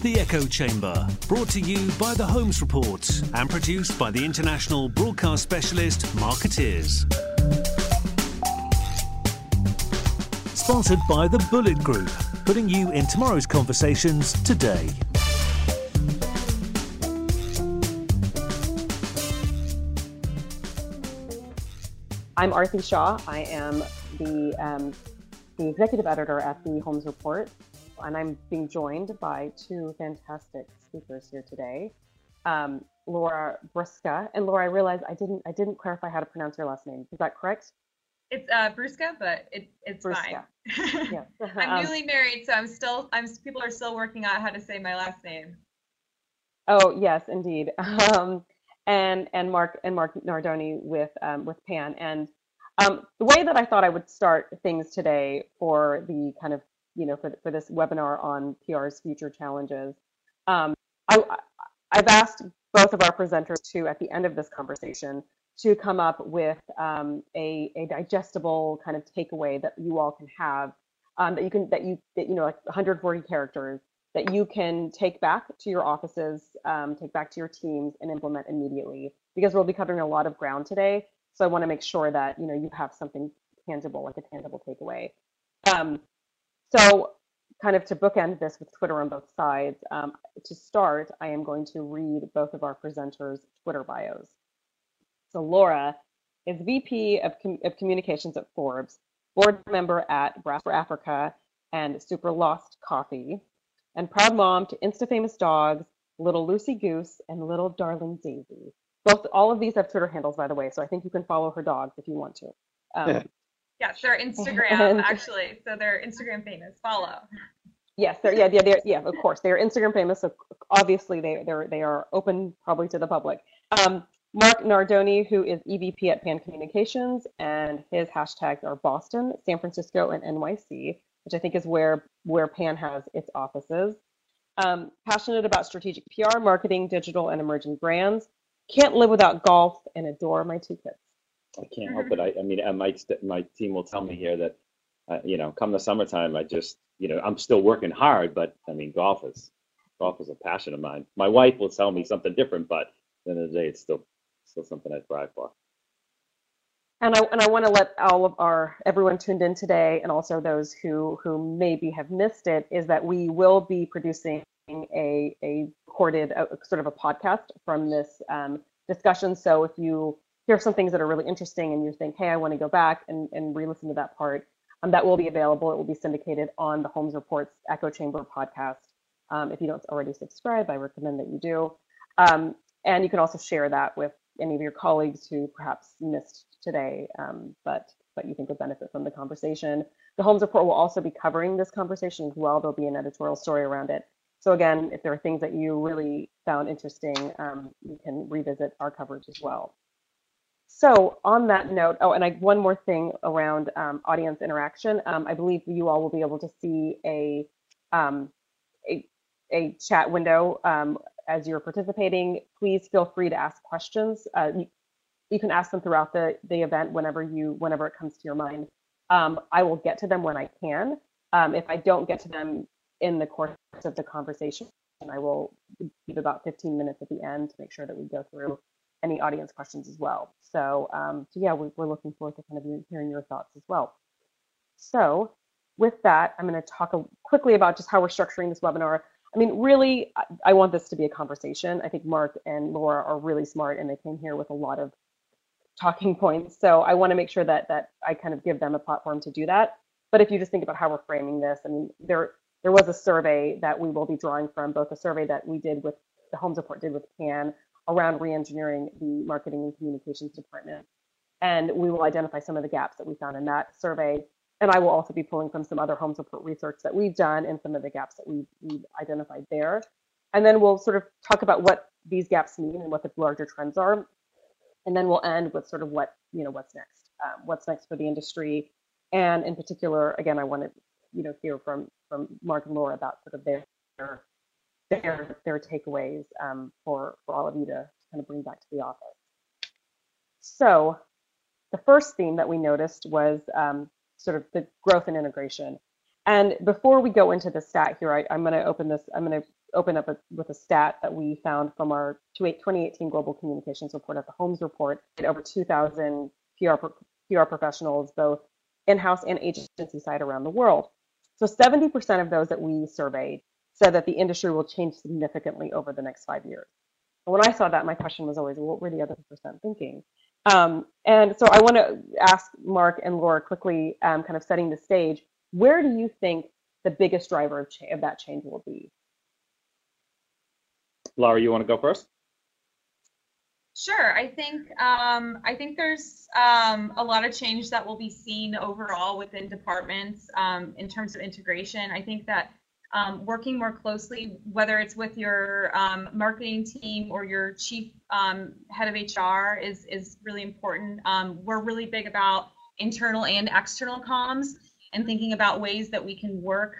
The Echo Chamber, brought to you by the Holmes Report and produced by the international broadcast specialist Markettiers. Sponsored by the Bullet Group, putting you in tomorrow's conversations today. I'm Aarti Shah. I am the, um, the executive editor at the Holmes Report, and I'm being joined by two fantastic speakers here today. Um, Laura Brusca, and Laura, I realized I didn't I didn't clarify how to pronounce your last name. Is that correct? It's uh, Brusca, but it, it's Brusca. fine. Yeah. I'm Um, newly married, so I'm still I'm people are still working out how to say my last name. Oh yes, indeed. Um, and and Mark and Mark Nardone with um, with Pan. And um, the way that I thought I would start things today for the kind of you know for for this webinar on PR's future challenges, um, I I've asked both of our presenters to at the end of this conversation to come up with um, a a digestible kind of takeaway that you all can have um, that you can that you that you know like 140 characters that you can take back to your offices, um, take back to your teams, and implement immediately. Because we'll be covering a lot of ground today, so I want to make sure that you know you have something tangible, like a tangible takeaway. So, kind of to bookend this with Twitter on both sides. Um, to start, I am going to read both of our presenters' Twitter bios. So Laura is VP of, Com- of Communications at Forbes, board member at Brass for Africa and Super Lost Coffee, and proud mom to Insta famous dogs, Little Lucy Goose and Little Darling Daisy. Both all of these have Twitter handles, by the way, so I think you can follow her dogs if you want to. Um, Yes, they're Instagram actually, so they're Instagram famous. Follow. yes, they're yeah, yeah, they're, yeah, of course, they're Instagram famous, so obviously they they're they are open probably to the public. Um, Mark Nardone, who is EVP at Pan Communications, and his hashtags are Boston, San Francisco, and NYC, which I think is where where Pan has its offices. Um, passionate about strategic PR, marketing, digital, and emerging brands. Can't live without golf, and adore my two kids. I can't help it. I, I mean, I might my team will tell me here that, uh, you know, come the summertime, I just, you know, I'm still working hard, but I mean, golf is golf is a passion of mine. My wife will tell me something different, but at the end of the day, it's still still something I thrive for. And I and I want to let all of our everyone tuned in today, and also those who who maybe have missed it, is that we will be producing a a recorded a, sort of a podcast from this um, discussion. So if you hear some things that are really interesting and you think, hey, I want to go back and and re-listen to that part, um, that will be available. It will be syndicated on the Holmes Reports Echo Chamber podcast. Um, if you don't already subscribe, I recommend that you do. Um, and you can also share that with any of your colleagues who perhaps missed today, um, but but you think would benefit from the conversation. The Holmes Report will also be covering this conversation as well. There'll be an editorial story around it. So again, if there are things that you really found interesting, um, you can revisit our coverage as well. So on that note, oh, and I, one more thing around um, audience interaction. Um, I believe you all will be able to see a um, a, a chat window um, as you're participating. Please feel free to ask questions. Uh, you, you can ask them throughout the, the event whenever you whenever it comes to your mind. Um, I will get to them when I can. Um, if I don't get to them in the course of the conversation, I will give about 15 minutes at the end to make sure that we go through any audience questions as well. So, um, so yeah, we're, we're looking forward to kind of hearing your thoughts as well. So with that, I'm going to talk quickly about just how we're structuring this webinar. I mean, really, I, I want this to be a conversation. I think Mark and Laura are really smart and they came here with a lot of talking points. So I want to make sure that that I kind of give them a platform to do that. But if you just think about how we're framing this, I mean, there there was a survey that we will be drawing from, both a survey that we did with the Holmes Report did with Pan around reengineering the marketing and communications department. And we will identify some of the gaps that we found in that survey. And I will also be pulling from some other Holmes Report research that we've done and some of the gaps that we've, we've identified there. And then we'll sort of talk about what these gaps mean and what the larger trends are. And then we'll end with sort of what, you know, what's next, um, what's next for the industry. And in particular, again, I want to, you know, hear from, from Mark and Laura about sort of their, their their their takeaways um, for for all of you to kind of bring back to the office. So, the first theme that we noticed was um, sort of the growth and integration, And before we go into the stat here, I, am going to open this. I'm going to open up a, with a stat that we found from our 2018 Global Communications Report at the Holmes Report. Over 2,000 PR, PR professionals, both in-house and agency side around the world. So 70% of those that we surveyed said that the industry will change significantly over the next five years. And when I saw that, my question was always, what were the other percent thinking? Um, and so I want to ask Mark and Laura quickly, um, kind of setting the stage, where do you think the biggest driver of, of that change will be? Laura, you want to go first? Sure. I think um, I think there's um, a lot of change that will be seen overall within departments um, in terms of integration. I think that um, working more closely, whether it's with your um, marketing team or your chief um, head of HR, is is really important. we're really big about internal and external comms and thinking about ways that we can work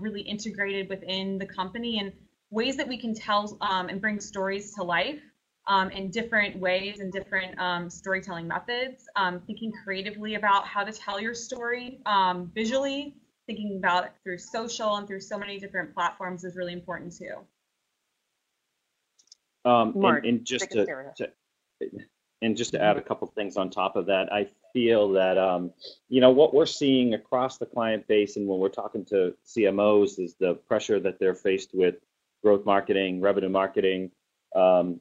really integrated within the company and ways that we can tell and bring stories to life um, in different ways and different um, storytelling methods. Um, thinking creatively about how to tell your story um, visually, thinking about it through social and through so many different platforms is really important too. Um, Mark, and, and, just to, to, and just to add a couple things on top of that, I feel that um, you know what we're seeing across the client base, and when we're talking to CMOs, is the pressure that they're faced with growth marketing, revenue marketing, um,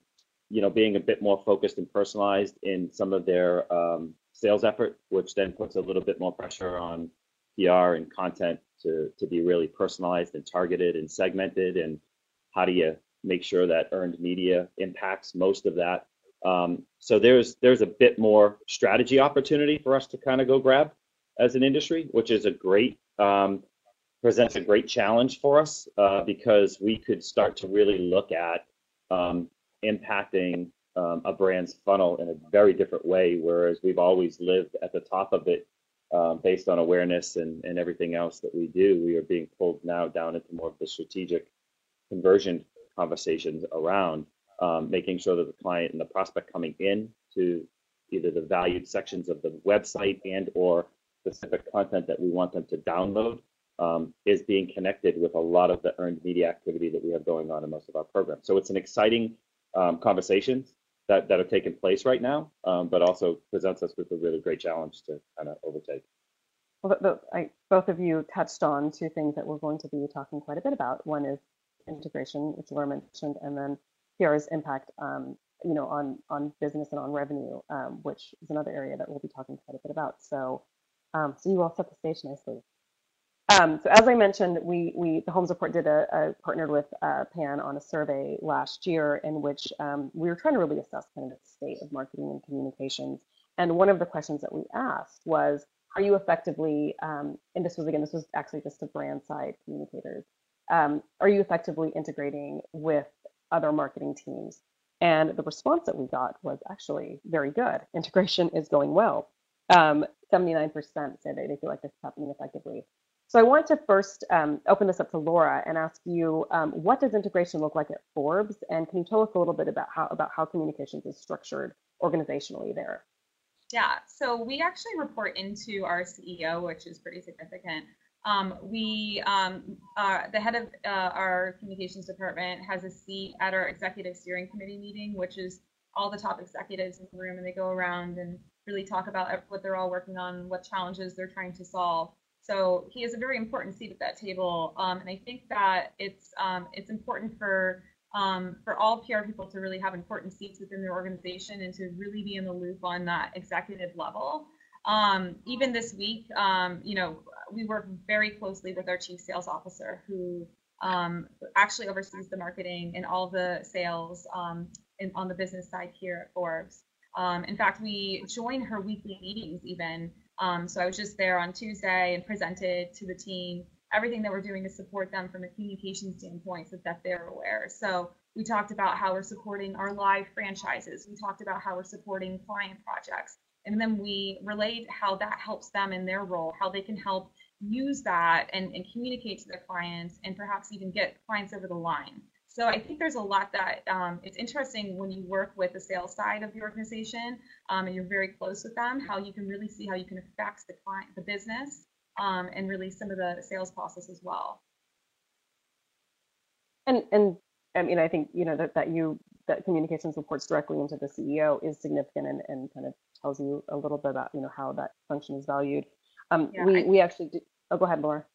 you know, being a bit more focused and personalized in some of their um, sales effort, which then puts a little bit more pressure on PR and content to, to be really personalized and targeted and segmented. And how do you make sure that earned media impacts most of that? Um, so there's there's a bit more strategy opportunity for us to kind of go grab as an industry, which is a great um, presents a great challenge for us uh, because we could start to really look at um, impacting um, a brand's funnel in a very different way, whereas we've always lived at the top of it um, based on awareness and, and everything else that we do. We are being pulled now down into more of the strategic conversion conversations around um, making sure that the client and the prospect coming in to either the valued sections of the website and or specific content that we want them to download um, is being connected with a lot of the earned media activity that we have going on in most of our programs. So it's an exciting um, conversations that, that are taking place right now, um, but also presents us with a really great challenge to kind of overtake. Well, the, I, both of you touched on two things that we're going to be talking quite a bit about. One is integration, which Laura mentioned, and then PR's impact, um, you know, on on business and on revenue, um, which is another area that we'll be talking quite a bit about. So, um, so you all set the stage nicely. Um, so as I mentioned, we, we the Holmes Report did a, a partnered with uh, PAN on a survey last year in which um, we were trying to really assess kind of the state of marketing and communications. And one of the questions that we asked was, are you effectively, um, and this was again, this was actually just to brand side communicators, um, are you effectively integrating with other marketing teams? And the response that we got was actually very good. Integration is going well. 79% um, said they feel like this is happening effectively. So I want to first um, open this up to Laura and ask you, um, what does integration look like at Forbes? And can you tell us a little bit about how, about how communications is structured organizationally there? Yeah, so we actually report into our CEO, which is pretty significant. Um, we, um, uh, the head of uh, our communications department has a seat at our executive steering committee meeting, which is all the top executives in the room, and they go around and really talk about what they're all working on, what challenges they're trying to solve. So he has a very important seat at that table, um, and I think that it's um, it's important for um, for all PR people to really have important seats within their organization and to really be in the loop on that executive level. Um, even this week, um, you know, we work very closely with our chief sales officer who um, actually oversees the marketing and all the sales in, on the business side here at Forbes. in fact, we join her weekly meetings even um, so I was just there on Tuesday and presented to the team everything that we're doing to support them from a communication standpoint so that they're aware. So we talked about how we're supporting our live franchises. We talked about how we're supporting client projects. And then we relayed how that helps them in their role, how they can help use that and, and communicate to their clients and perhaps even get clients over the line. So I think there's a lot that um, it's interesting when you work with the sales side of the organization um, and you're very close with them, how you can really see how you can affect the client, the business, um, and really some of the sales process as well. And and I mean, I think you know that that you that communications reports directly into the CEO is significant and, and kind of tells you a little bit about you know how that function is valued. Um, Yeah, we I- we actually do, oh go ahead, Laura.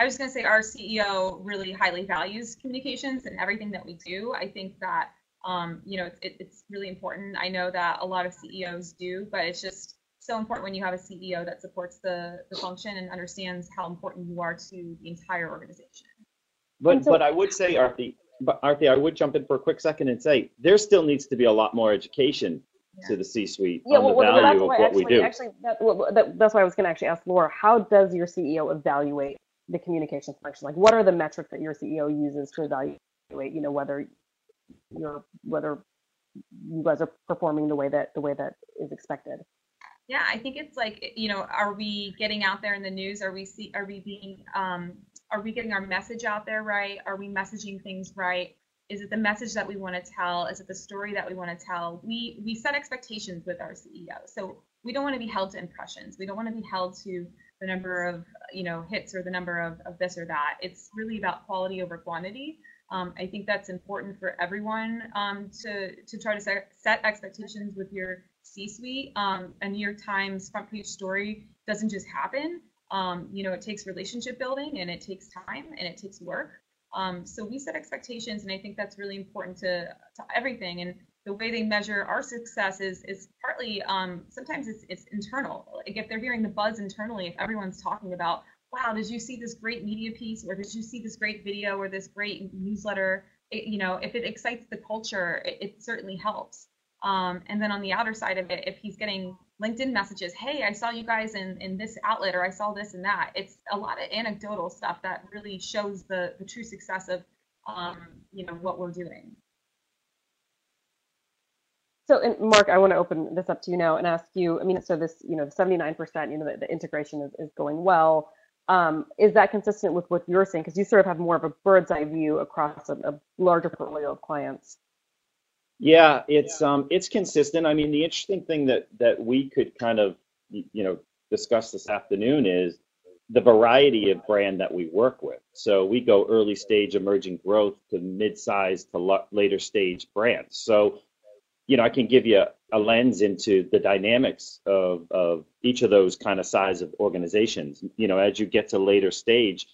I was going to say our CEO really highly values communications and everything that we do. I think that um, you know it's, it, it's really important. I know that a lot of CEOs do, but it's just so important when you have a CEO that supports the the function and understands how important you are to the entire organization. But so- but I would say, Aarti, but Aarti, I would jump in for a quick second and say there still needs to be a lot more education to the C-suite Yeah, on well, the well, that's of why what actually, we do. actually that, well, that, that's why I was going to actually ask Laura. How does your CEO evaluate the communication function? Like, what are the metrics that your CEO uses to evaluate? You know, whether you're whether you guys are performing the way that the way that is expected. Yeah, I think it's like you know, are we getting out there in the news? Are we see? Are we being? Um, are we getting our message out there right? Are we messaging things right? Is it the message that we want to tell? Is it the story that we want to tell? We we set expectations with our CEO, so we don't want to be held to impressions. We don't want to be held to the number of you know hits or the number of, of this or that. It's really about quality over quantity. Um, I think that's important for everyone um, to to try to set, set expectations with your C-suite. Um, a New York Times front page story doesn't just happen. Um, you know, it takes relationship building and it takes time and it takes work. Um, so we set expectations, and I think that's really important to, to everything. And the way they measure our success is is partly um, sometimes it's it's internal. Like if they're hearing the buzz internally, if everyone's talking about, wow, did you see this great media piece, or did you see this great video, or this great newsletter? It, you know, if it excites the culture, it, it certainly helps. Um, and then on the outer side of it, if he's getting LinkedIn messages, hey, I saw you guys in, in this outlet, or I saw this and that, it's a lot of anecdotal stuff that really shows the, the true success of, um, you know, what we're doing. So, and Mark, I want to open this up to you now and ask you. I mean, so this, you know, the 79%, you know, the, the integration is, is going well. Um, is that consistent with what you're saying? Because you sort of have more of a bird's eye view across a, a larger portfolio of clients. Yeah, it's um it's consistent. I mean, the interesting thing that that we could kind of you know discuss this afternoon is the variety of brand that we work with. So we go early stage emerging growth to mid-size to later stage brands. So you know, I can give you a, lens into the dynamics of of each of those kind of size of organizations. You know, as you get to later stage,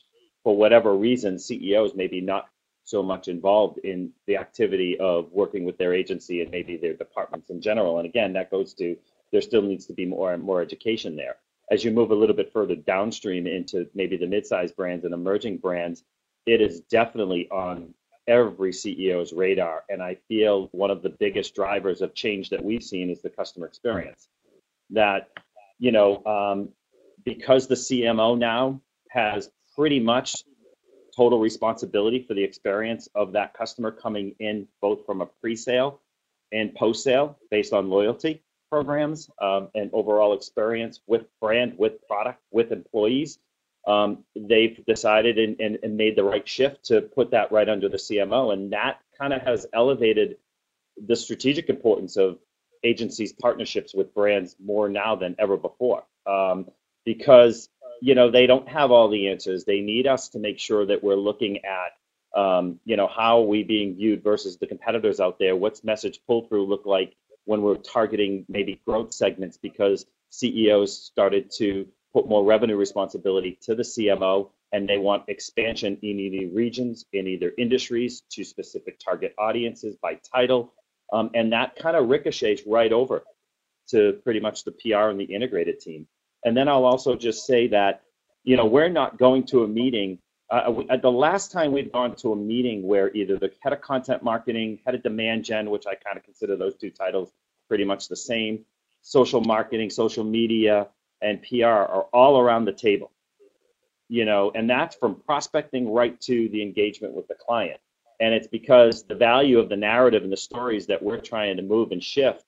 for whatever reason, CEOs maybe not so much involved in the activity of working with their agency and maybe their departments in general. And again, that goes to there still needs to be more and more education there. As you move a little bit further downstream into maybe the mid-sized brands and emerging brands, it is definitely on every CEO's radar. And I feel one of the biggest drivers of change that we've seen is the customer experience. That, you know, um, because the CMO now has pretty much total responsibility for the experience of that customer coming in both from a pre-sale and post-sale based on loyalty programs um, and overall experience with brand, with product, with employees. Um, they've decided and, and, and made the right shift to put that right under the CMO. And that kind of has elevated the strategic importance of agencies' partnerships with brands more now than ever before. Um, because you know they don't have all the answers they need us to make sure that we're looking at um, you know how are we being viewed versus the competitors out there what's message pull through look like when we're targeting maybe growth segments because ceos started to put more revenue responsibility to the cmo and they want expansion in either regions in either industries to specific target audiences by title um, and that kind of ricochets right over to pretty much the pr and the integrated team and then I'll also just say that, you know, we're not going to a meeting. Uh, we, uh, the last time we'd gone to a meeting where either the head of content marketing, head of demand gen, which I kind of consider those two titles pretty much the same, social marketing, social media, and PR are all around the table. You know, and that's from prospecting right to the engagement with the client. And it's because the value of the narrative and the stories that we're trying to move and shift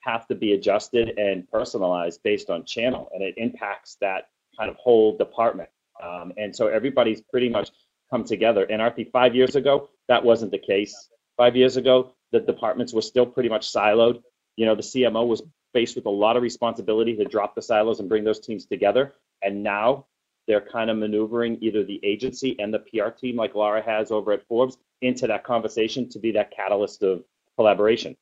have to be adjusted and personalized based on channel, and it impacts that kind of whole department. Um, and so everybody's pretty much come together. And Aarti, five years ago, that wasn't the case. Five years ago, the departments were still pretty much siloed. You know, the CMO was faced with a lot of responsibility to drop the silos and bring those teams together. And now they're kind of maneuvering either the agency and the PR team, like Laura has over at Forbes, into that conversation to be that catalyst of collaboration.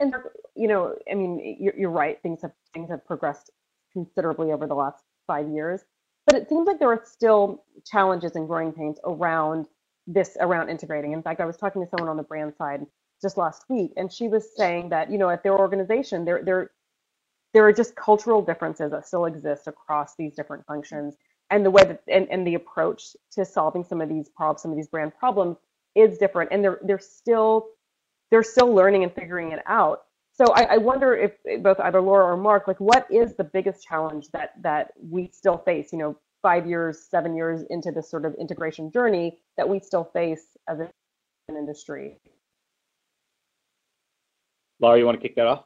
And you know, I mean, you're, you're right. Things have things have progressed considerably over the last five years, but it seems like there are still challenges and growing pains around this around integrating. In fact, I was talking to someone on the brand side just last week, and she was saying that you know at their organization, there there there are just cultural differences that still exist across these different functions, and the way that and, and the approach to solving some of these problems, some of these brand problems, is different, and they're they're still they're still learning and figuring it out. So I, I wonder if both either Laura or Mark, like, what is the biggest challenge that that we still face? You know, five years, seven years into this sort of integration journey that we still face as an industry. Laura, you want to kick that off?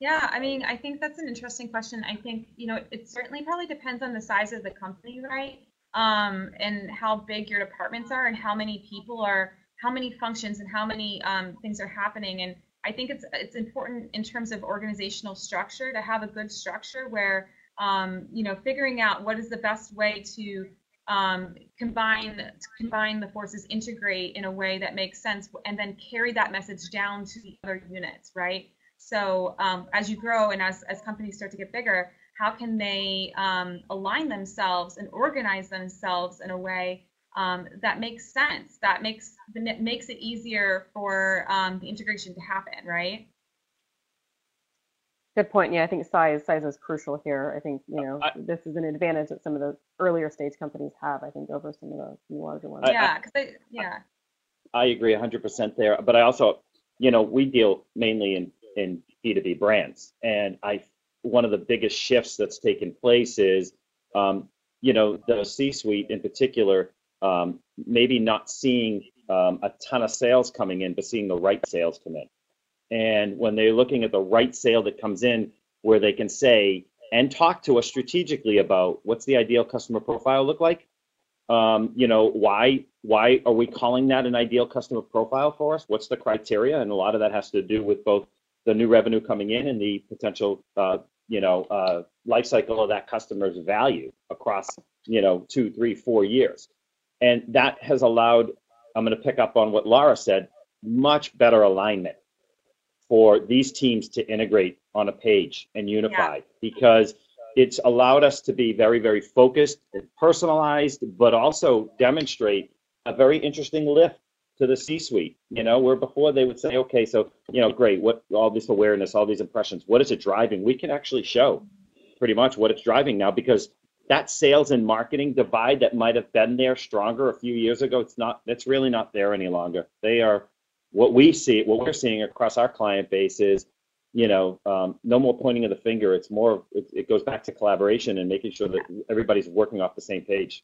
Yeah, I mean, I think that's an interesting question. I think, you know, it certainly probably depends on the size of the company, right? Um, and how big your departments are and how many people are, how many functions and how many um, things are happening. And I think it's it's important in terms of organizational structure to have a good structure where, um, you know, figuring out what is the best way to um, combine combine the forces, integrate in a way that makes sense, and then carry that message down to the other units, right? So um, as you grow and as, as companies start to get bigger, how can they um, align themselves and organize themselves in a way um, that makes sense, that makes makes it easier for um, the integration to happen, right? Good point. Yeah, I think size size is crucial here. I think you know I, this is an advantage that some of the earlier stage companies have. I think over some of the larger ones. Yeah, because yeah. I agree 100% there, but I also, you know, we deal mainly in in B2B brands. And I, one of the biggest shifts that's taken place is, um, you know, the C-suite in particular, um, maybe not seeing um, a ton of sales coming in, but seeing the right sales come in. And when they're looking at the right sale that comes in, where they can say and talk to us strategically about what's the ideal customer profile look like, um, you know, why why are we calling that an ideal customer profile for us? What's the criteria? And a lot of that has to do with both the new revenue coming in and the potential, uh, you know, uh, life cycle of that customer's value across, you know, two, three, four years. And that has allowed, I'm going to pick up on what Laura said, much better alignment for these teams to integrate on a page and unify yeah. because it's allowed us to be very, very focused and personalized, but also demonstrate a very interesting lift to the C-suite. You know, where before they would say, okay, so you know, great, what all this awareness, all these impressions, what is it driving? We can actually show pretty much what it's driving now because that sales and marketing divide that might have been there stronger a few years ago, it's not. It's really not there any longer. They are what we see, what we're seeing across our client base is, you know, um, no more pointing of the finger. It's more. It, it goes back to collaboration and making sure that everybody's working off the same page.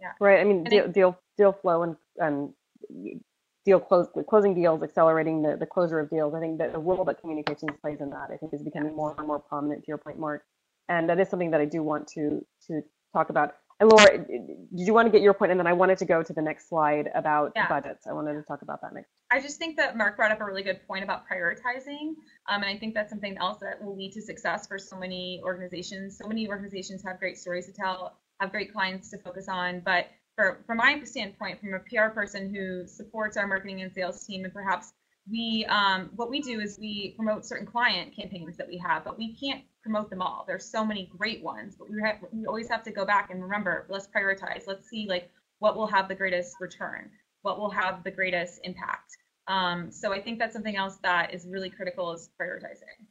Yeah. Right. I mean, deal, deal deal flow and and deal close, closing deals, accelerating the, the closure of deals. I think that the role that communications plays in that, I think, is becoming more and more prominent. To your point, Mark, and that is something that I do want to to talk about. And Laura, did you want to get your point? And then I wanted to go to the next slide about yeah. budgets. I wanted to talk about that next. I just think that Mark brought up a really good point about prioritizing. Um, and I think that's something else that will lead to success for so many organizations. So many organizations have great stories to tell, have great clients to focus on, but for, from my standpoint, from a PR person who supports our marketing and sales team, and perhaps we, um, what we do is we promote certain client campaigns that we have, but we can't promote them all. There's so many great ones, but we have, we always have to go back and remember, let's prioritize. Let's see like what will have the greatest return, what will have the greatest impact. Um, so I think that's something else that is really critical is prioritizing.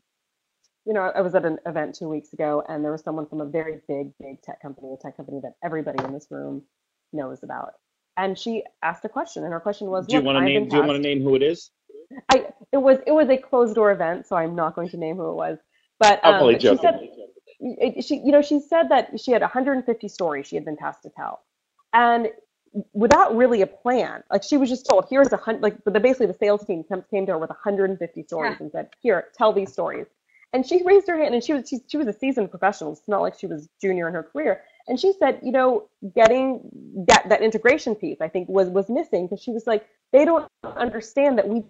You know, I was at an event two weeks ago, and there was someone from a very big, big tech company, a tech company that everybody in this room knows about. And she asked a question, and her question was, "Do you want to name? Do you want to name who it is?" I it was it was a closed door event, so I'm not going to name who it was. But, um, but she said she you know she said that she had 150 stories she had been tasked to tell, and without really a plan. Like she was just told, here's a hundred. Like the, basically the sales team came to her with 150 stories yeah. and said, here, tell these stories. And she raised her hand, and she was she, she was a seasoned professional. It's not like she was junior in her career. And she said, you know, getting that that integration piece, I think, was was missing because she was like, they don't understand that we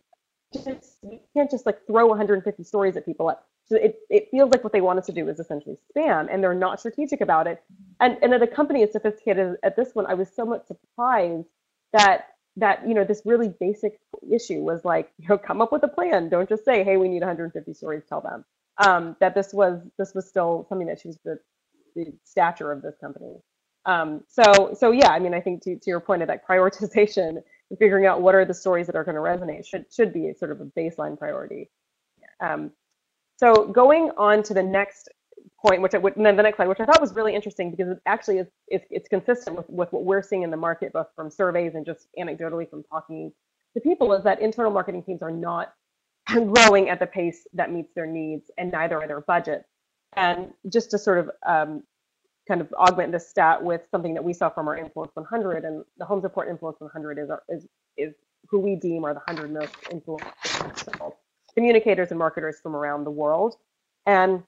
just you can't just like throw 150 stories at people. So it, it feels like what they want us to do is essentially spam, and they're not strategic about it. And and at a company as sophisticated as this one, I was somewhat surprised that that you know this really basic issue was like you know come up with a plan. Don't just say hey we need 150 stories. Tell them um, that this was this was still something that she was the, the stature of this company. Um, so so yeah, I mean I think to, to your point of that prioritization and figuring out what are the stories that are going to resonate should should be sort of a baseline priority. Um, so going on to the next point, which I would, and then the next slide, which I thought was really interesting because it actually is it's, it's consistent with, with what we're seeing in the market, both from surveys and just anecdotally from talking to people, is that internal marketing teams are not growing at the pace that meets their needs, and neither are their budgets. And just to sort of um, kind of augment this stat with something that we saw from our Influence 100, and the Holmes Report Influence 100 is, our, is, is who we deem are the 100 most influential communicators and marketers from around the world. And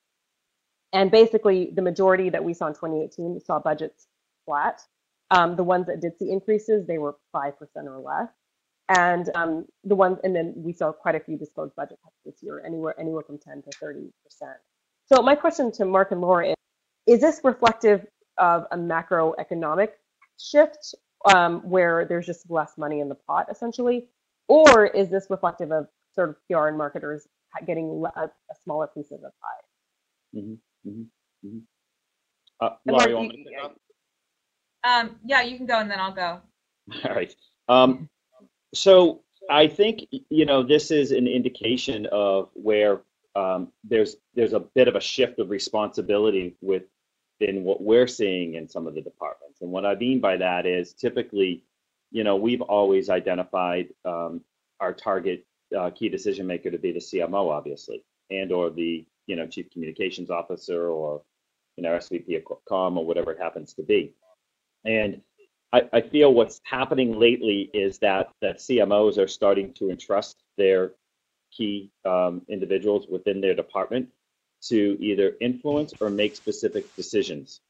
and basically, the majority that we saw in 2018 saw budgets flat. Um, the ones that did see increases, they were 5% or less. And um, the ones, and then we saw quite a few disclosed budget cuts this year, anywhere anywhere from 10 to 30%. So my question to Mark and Laura is, is this reflective of a macroeconomic shift um, where there's just less money in the pot, essentially? Or is this reflective of sort of PR and marketers getting a, a smaller piece of the pie? Mm-hmm. Mm-hmm. Mm-hmm. Uh, Laura, you want me to pick up? Um, yeah, you can go and then I'll go. All right. Um, so I think you know this is an indication of where um, there's there's a bit of a shift of responsibility within what we're seeing in some of the departments, and what I mean by that is typically, you know, we've always identified um, our target uh, key decision maker to be the CMO, obviously, and or the you know chief communications officer or you know SVP of com or whatever it happens to be. And I, I feel what's happening lately is that that CMOs are starting to entrust their key um, individuals within their department to either influence or make specific decisions.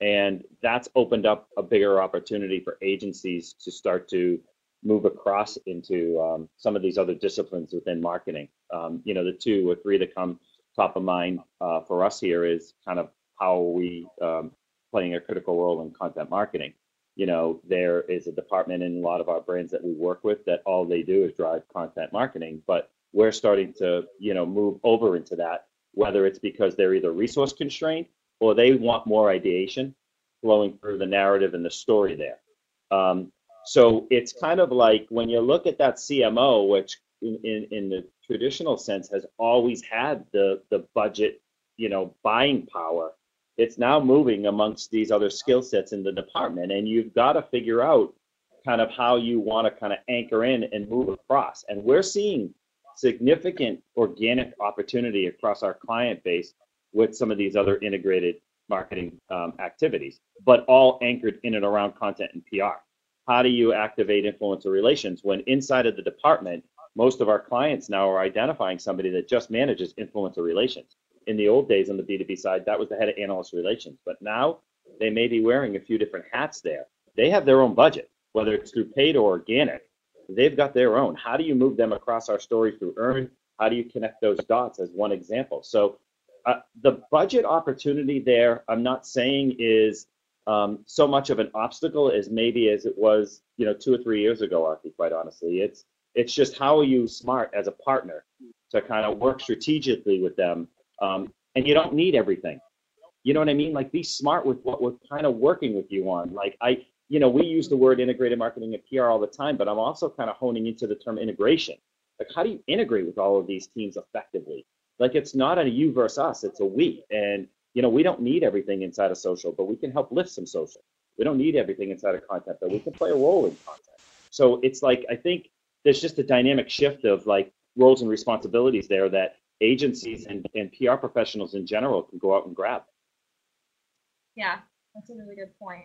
And that's opened up a bigger opportunity for agencies to start to move across into um, some of these other disciplines within marketing. Um, you know, the two or three that come top of mind uh, for us here is kind of how we um, playing a critical role in content marketing. You know, there is a department in a lot of our brands that we work with that all they do is drive content marketing, but we're starting to, you know, move over into that, whether it's because they're either resource constrained or they want more ideation flowing through the narrative and the story there. Um, so it's kind of like when you look at that CMO, which in, in, in the traditional sense has always had the the budget, you know, buying power. It's now moving amongst these other skill sets in the department, and you've got to figure out kind of how you want to kind of anchor in and move across. And we're seeing significant organic opportunity across our client base with some of these other integrated marketing um, activities, but all anchored in and around content and PR. How do you activate influencer relations when inside of the department most of our clients now are identifying somebody that just manages influencer relations. In the old days on the B2B side, that was the head of analyst relations. But now they may be wearing a few different hats there. They have their own budget, whether it's through paid or organic. They've got their own. How do you move them across our story through earn? How do you connect those dots as one example? So uh, the budget opportunity there, I'm not saying is um, so much of an obstacle as maybe as it was, you know, two or three years ago, Aarti, quite honestly. It's it's just how are you smart as a partner to kind of work strategically with them. Um, and you don't need everything. You know what I mean? Like be smart with what we're kind of working with you on. Like I, you know, we use the word integrated marketing and PR all the time, but I'm also kind of honing into the term integration. Like how do you integrate with all of these teams effectively? Like it's not a you versus us, it's a we. And you know, we don't need everything inside of social, but we can help lift some social. We don't need everything inside of content, but we can play a role in content. So it's like I think there's just a dynamic shift of like roles and responsibilities there that agencies and, and PR professionals in general can go out and grab. Yeah, that's a really good point.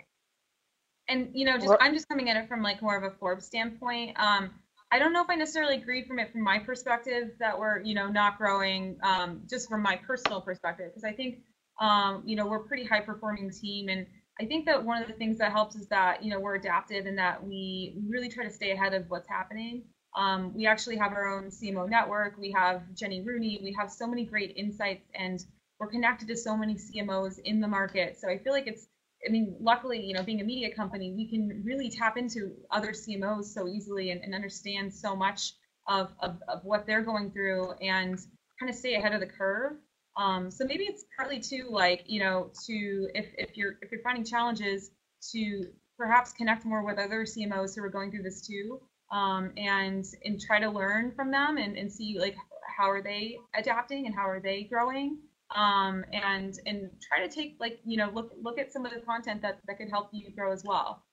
And you know, just I'm just coming at it from like more of a Forbes standpoint. Um, I don't know if I necessarily agree from it from my perspective that we're you know not growing um, just from my personal perspective because I think um, you know we're a pretty high performing team and I think that one of the things that helps is that you know we're adaptive and that we really try to stay ahead of what's happening. Um, we actually have our own CMO network. We have Jenny Rooney. We have so many great insights, and we're connected to so many CMOs in the market. So I feel like it's, I mean, luckily, you know, being a media company, we can really tap into other CMOs so easily and, and understand so much of, of, of what they're going through and kind of stay ahead of the curve. Um, so maybe it's partly too like, you know, to if, if you're if you're finding challenges to perhaps connect more with other CMOs who are going through this too, um, and and try to learn from them and, and see like how are they adapting and how are they growing um, and and try to take like you know look look at some of the content that that could help you grow as well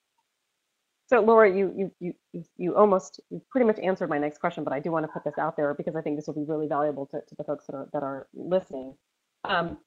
so Laura, you you you you almost you pretty much answered my next question, but I do want to put this out there because I think this will be really valuable to, to the folks that are that are listening. Um,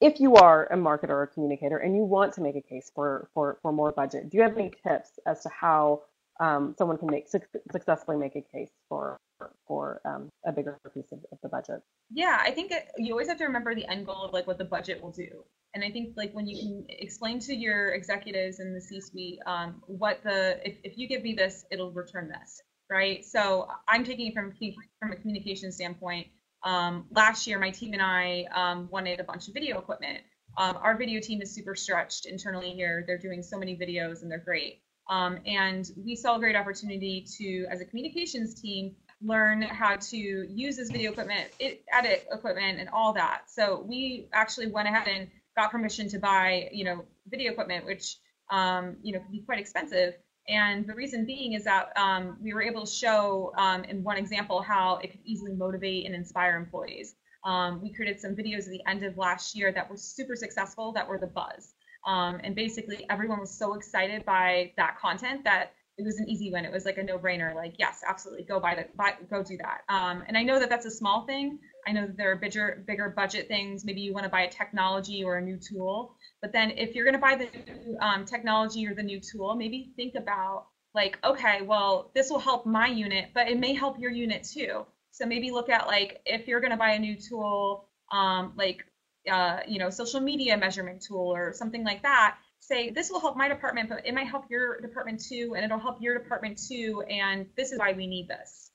if you are a marketer or a communicator and you want to make a case for for for more budget, do you have any tips as to how um, someone can make successfully make a case for for um, a bigger piece of, of, the budget. Yeah, I think it, you always have to remember the end goal of like what the budget will do. And I think like when you can explain to your executives in the C-suite um, what the if, if you give me this, it'll return this, right? So I'm taking it from from a communication standpoint. Um, last year, my team and I um, wanted a bunch of video equipment. Um, our video team is super stretched internally here. They're doing so many videos and they're great. Um, and we saw a great opportunity to, as a communications team, learn how to use this video equipment, it, edit equipment, and all that. So we actually went ahead and got permission to buy, you know, video equipment, which um, you know can be quite expensive. And the reason being is that um, we were able to show um, in one example how it could easily motivate and inspire employees. Um, we created some videos at the end of last year that were super successful, that were the buzz. Um, and basically, everyone was so excited by that content that it was an easy win. It was like a no-brainer. Like, yes, absolutely, go buy that, buy, go do that. Um, and I know that that's a small thing. I know that there are bigger, bigger budget things. Maybe you want to buy a technology or a new tool. But then, if you're going to buy the new, um, technology or the new tool, maybe think about like, okay, well, this will help my unit, but it may help your unit too. So maybe look at like if you're going to buy a new tool, um, like uh, you know, social media measurement tool or something like that, say this will help my department, but it might help your department too, and it'll help your department too, and this is why we need this.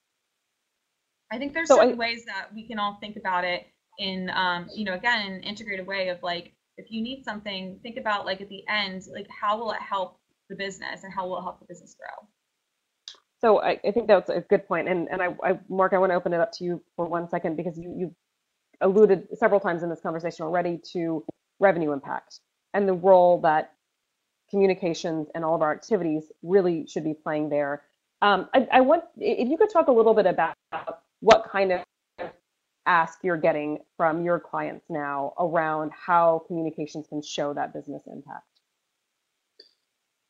I think there's so certain I, ways that we can all think about it in, um, you know, again, an integrated way of like, if you need something, think about like at the end, like how will it help the business and how will it help the business grow? So I, I think that's a good point. And and I, I Mark, I want to open it up to you for one second because you you alluded several times in this conversation already to revenue impact and the role that communications and all of our activities really should be playing there. Um, I, I, want if you could talk a little bit about what kind of ask you're getting from your clients now around how communications can show that business impact.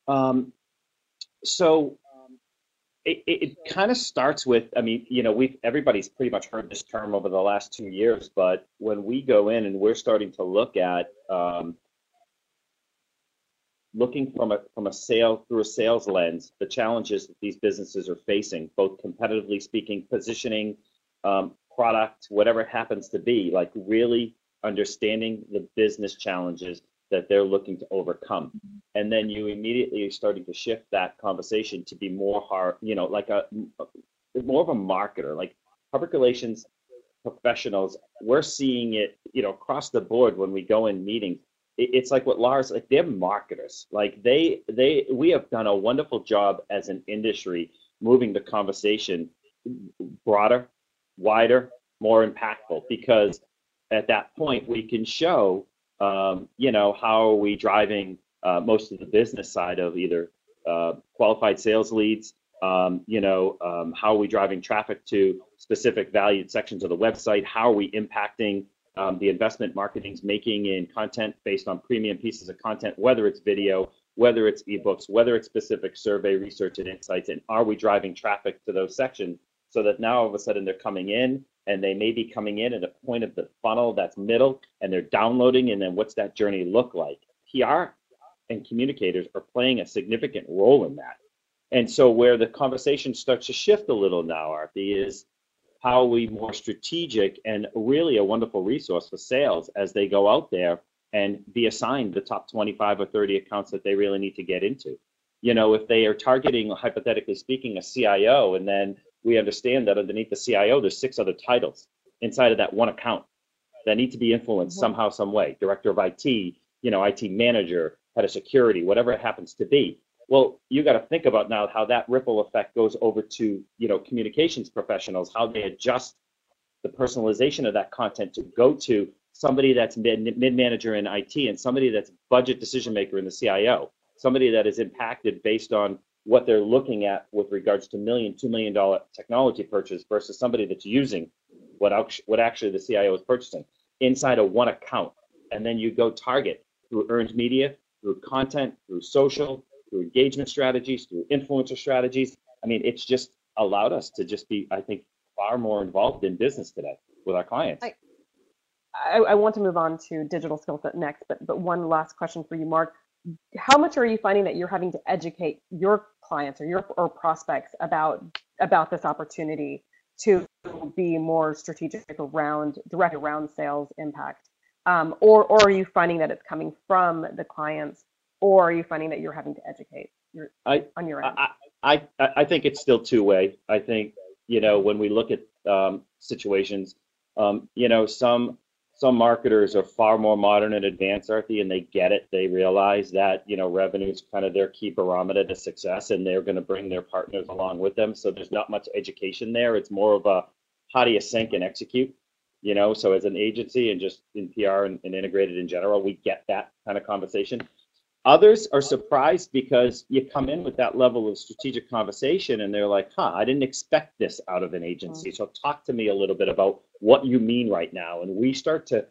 Um, so it, it kind of starts with i mean you know we've everybody's pretty much heard this term over the last two years but when we go in and we're starting to look at um, looking from a from a sale through a sales lens the challenges that these businesses are facing both competitively speaking positioning um, product whatever it happens to be like really understanding the business challenges that they're looking to overcome. And then you immediately are starting to shift that conversation to be more hard, you know, like a more of a marketer, like public relations professionals. We're seeing it, you know, across the board when we go in meetings. It's like what Lars, like they're marketers. Like they, they, we have done a wonderful job as an industry moving the conversation broader, wider, more impactful because at that point we can show um, you know, how are we driving uh, most of the business side of either uh, qualified sales leads, um, you know, um, how are we driving traffic to specific valued sections of the website? How are we impacting um, the investment marketing's making in content based on premium pieces of content, whether it's video, whether it's ebooks, whether it's specific survey research and insights, and are we driving traffic to those sections so that now all of a sudden they're coming in and they may be coming in at a point of the funnel that's middle and they're downloading and then what's that journey look like? Pr and communicators are playing a significant role in that. And so where the conversation starts to shift a little now Aarti is how are we more strategic and really a wonderful resource for sales as they go out there and be assigned the top 25 or 30 accounts that they really need to get into you know if they are targeting hypothetically speaking a cio and then we understand that underneath the CIO, there's six other titles inside of that one account that need to be influenced Mhm. somehow, some way. Director of IT, you know, IT manager, head of security, whatever it happens to be. Well, you got to think about now how that ripple effect goes over to, you know, communications professionals, how they adjust the personalization of that content to go to somebody that's mid mid manager in IT and somebody that's budget decision maker in the CIO, somebody that is impacted based on what they're looking at with regards to million, two million dollar technology purchase versus somebody that's using what what actually the CIO is purchasing inside of one account, and then you go target through earned media, through content, through social, through engagement strategies, through influencer strategies. I mean, it's just allowed us to just be, I think, far more involved in business today with our clients. I- I, I want to move on to digital skill set next, but but one last question for you, Mark. How much are you finding that you're having to educate your clients or your or prospects about about this opportunity to be more strategic around direct around sales impact, um, or or are you finding that it's coming from the clients, or are you finding that you're having to educate your I- on your end? I, I, I think it's still two way. I think you know when we look at um, situations, um, you know some some marketers are far more modern and advanced, Aarti, and they get it. They realize that you know revenue is kind of their key barometer to success, and they're going to bring their partners along with them. So there's not much education there. It's more of a how do you sync and execute. You know, so as an agency and just in PR and, and integrated in general, we get that kind of conversation. Others are surprised because you come in with that level of strategic conversation and they're like, huh, I didn't expect this out of an agency. Mm. So talk to me a little bit about what you mean right now. And we start to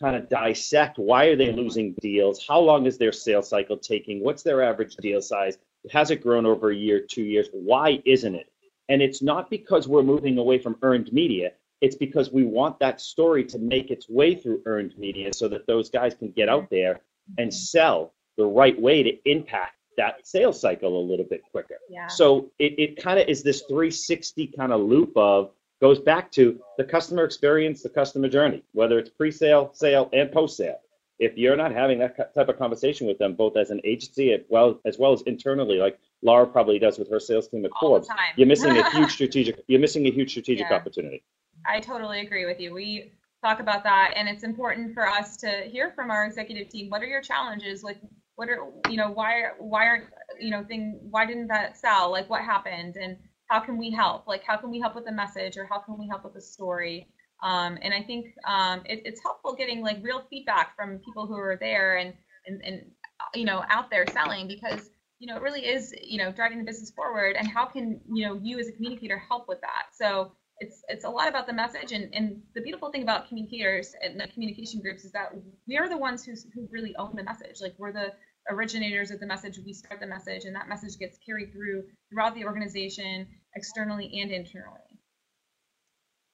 kind of dissect why are they losing deals? How long is their sales cycle taking? What's their average deal size? Has it grown over a year, two years? Why isn't it? And it's not because we're moving away from earned media. It's because we want that story to make its way through earned media so that those guys can get out mm-hmm. there and sell the right way to impact that sales cycle a little bit quicker. Yeah. So it, it kind of is this 360 kind of loop of goes back to the customer experience, the customer journey, whether it's pre-sale, sale, and post-sale. If you're not having that type of conversation with them, both as an agency as well as well as internally, like Laura probably does with her sales team at All Forbes, you're missing a huge strategic. You're missing a huge strategic Yeah. opportunity. I totally agree with you. We talk about that, and it's important for us to hear from our executive team. What are your challenges? Like, what are you know why why aren't you know thing why didn't that sell? Like, what happened? And how can we help? Like, how can we help with the message, or how can we help with the story? Um, and I think um, it, it's helpful getting like real feedback from people who are there and and and you know out there selling because you know it really is you know driving the business forward. And how can you know you as a communicator help with that? So it's it's a lot about the message and, and the beautiful thing about communicators and the communication groups is that we are the ones who, who really own the message like we're the originators of the message we start the message and that message gets carried through throughout the organization externally and internally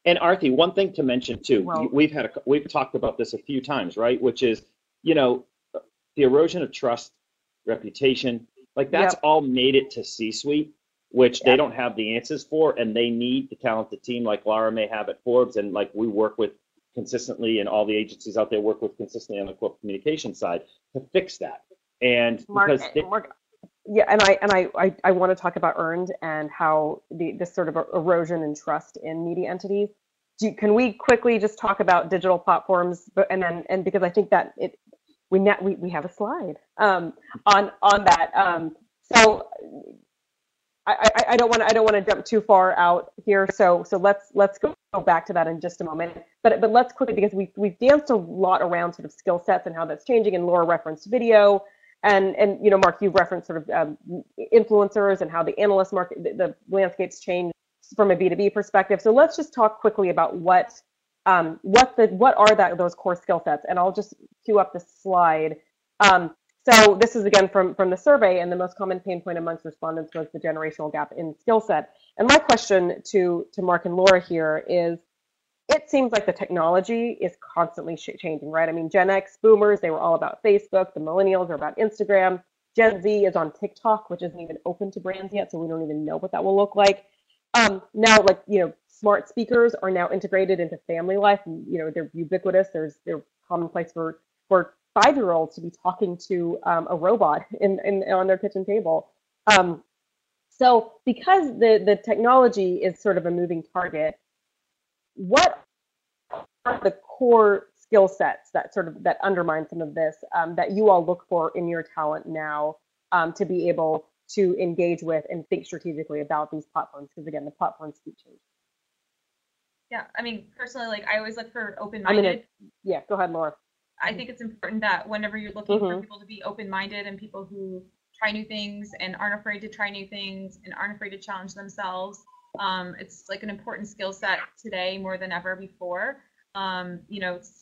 And Aarti, one thing to mention too, Well- we've had a, we've talked about this a few times, right? Which is, you know, the erosion of trust, reputation, like that's Yep. all made it to C-suite, which they don't have the answers for, and they need the talented team like Laura may have at Forbes, and like we work with consistently, and all the agencies out there work with consistently on the corporate communication side to fix that. And Mark, because they, Mark, yeah, and I and I, I, I want to talk about earned and how the this sort of erosion and trust in media entities. Do, can we quickly just talk about digital platforms, but and then and because I think that it we net we, we have a slide um, on on that. Um, so I, I, I don't want to I don't want to jump too far out here. So so let's let's go back to that in just a moment. But but let's quickly because we we've danced a lot around sort of skill sets and how that's changing. And Laura referenced video, and and you know Mark you referenced sort of um, influencers and how the analyst market the, the landscape's change from a B2B perspective. So let's just talk quickly about what um, what the what are that those core skill sets. And I'll just cue up the slide. Um, so this is again from, from the survey, and the most common pain point amongst respondents was the generational gap in skill set. And my question to, to Mark and Laura here is, it seems like the technology is constantly changing, right? I mean, Gen X boomers, they were all about Facebook. The millennials are about Instagram. Gen Z is on TikTok, which isn't even open to brands yet, so we don't even know what that will look like. Um, now, like you know, smart speakers are now integrated into family life. You know, they're ubiquitous. There's they're commonplace for for five-year-olds to be talking to um, a robot in, in on their kitchen table. Um, So because the, the technology is sort of a moving target, what are the core skill sets that sort of that undermine some of this um, that you all look for in your talent now um, to be able to engage with and think strategically about these platforms? Because again, the platforms keep changing. Yeah, I mean, personally, like I always look for open-minded. I mean, yeah, go ahead, Laura. I think it's important that whenever you're looking for Mhm. people to be open-minded and people who try new things and aren't afraid to try new things and aren't afraid to challenge themselves, um, it's like an important skill set today more than ever before. Um, you know, it's,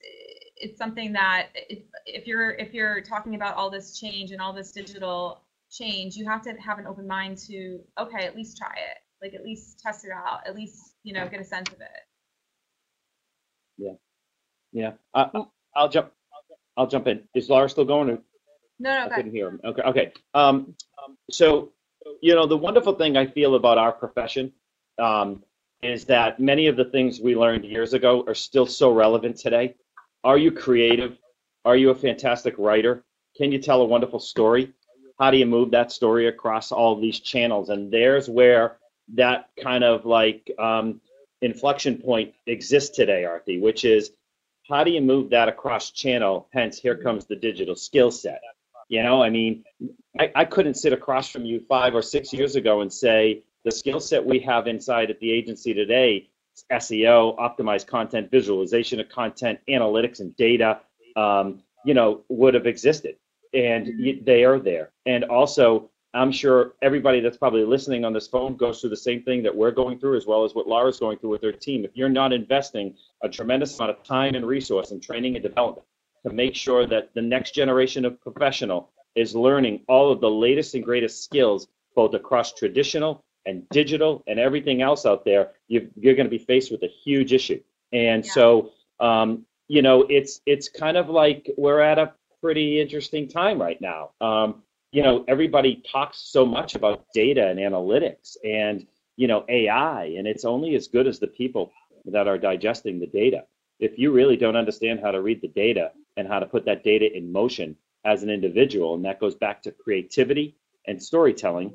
it's something that it, if you're if you're talking about all this change and all this digital change, you have to have an open mind to okay, at least try it, like at least test it out, at least you know get a sense of it. Yeah, yeah. I- I'll jump. I'll jump in. Is Laura still going? Or? No, no, I couldn't hear him. Okay, okay. Um, so, you know, the wonderful thing I feel about our profession um, is that many of the things we learned years ago are still so relevant today. Are you creative? Are you a fantastic writer? Can you tell a wonderful story? How do you move that story across all these channels? And there's where that kind of like um, inflection point exists today, Aarti, which is how do you move that across channel? Hence, here comes the digital skill set. You know, I mean, I, I couldn't sit across from you five or six years ago and say the skill set we have inside at the agency today SEO, optimized content, visualization of content, analytics and data, um, you know, would have existed. And they are there. And also, I'm sure everybody that's probably listening on this phone goes through the same thing that we're going through, as well as what Laura's going through with her team. If you're not investing a tremendous amount of time and resource in training and development to make sure that the next generation of professional is learning all of the latest and greatest skills, both across traditional and digital and everything else out there, you, you're going to be faced with a huge issue. And Yeah. so, um, you know, it's it's kind of like we're at a pretty interesting time right now. Um, you know, everybody talks so much about data and analytics and you know AI, and it's only as good as the people that are digesting the data. If you really don't understand how to read the data and how to put that data in motion as an individual, and that goes back to creativity and storytelling,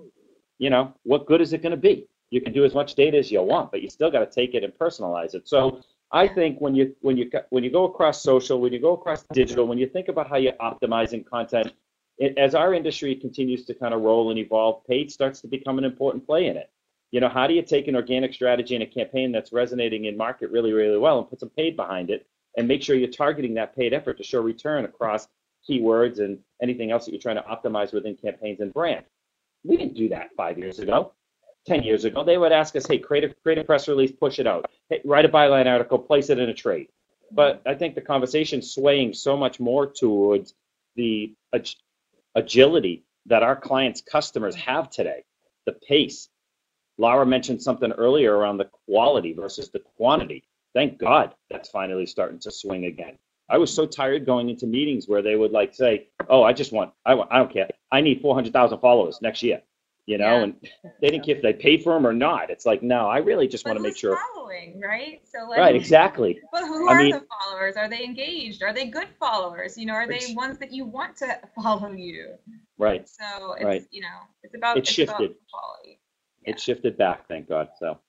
you know, what good is it going to be? You can do as much data as you want, but you still got to take it and personalize it. So I think when you when you when you go across social, when you go across digital, when you think about how you're optimizing content, it, as our industry continues to kind of roll and evolve, paid starts to become an important play in it. You know, how do you take an organic strategy and a campaign that's resonating in market really, really well and put some paid behind it and make sure you're targeting that paid effort to show return across keywords and anything else that you're trying to optimize within campaigns and brand. We didn't do that five years ago, 10 years ago. They would ask us, hey, create a, create a press release, push it out. Hey, write a byline article, place it in a trade. But I think the conversation's swaying so much more towards the ag- agility that our clients' customers have today, the pace. Laura mentioned something earlier around the quality versus the quantity. Thank God that's finally starting to swing again. I was so tired going into meetings where they would like say, "Oh, I just want, I want, I don't care. I need 400,000 followers next year," you know, Yeah. and they didn't care if they paid for them or not. It's like, no, I really just want to make sure. following, right? So like, Right, exactly. But who I are mean- the followers? Are they engaged? Are they good followers? You know, are they ones that you want to follow you? Right. So it's Right. you know, it's about It it's about shifted. quality. It shifted back, thank God. So,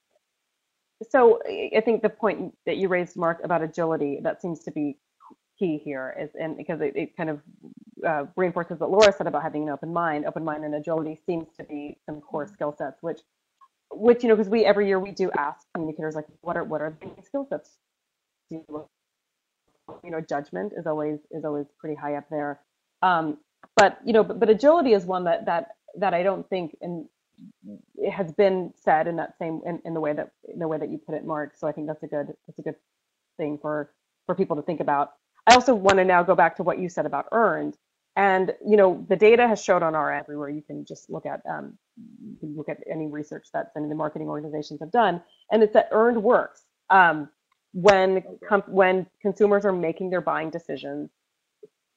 So I I think the point that you raised, Mark, about agility, that seems to be key here, is and because it, it kind of uh, reinforces what Laura said about having an open mind. Open mind and agility seems to be some core skill sets, which, which you know, because we every year we do ask communicators like, what are what are the skill sets? You know, judgment is always is always pretty high up there. Um, but you know, but, but agility is one that that that I don't think and it has been said in that same in, in the way that in the way that you put it, Mark. So I think that's a good that's a good thing for for people to think about. I also want to now go back to what you said about earned. And you know, the data has showed on our everywhere. You can just look at um, you can look at any research that any of the marketing organizations have done, and it's that earned works. Um, when com- when consumers are making their buying decisions,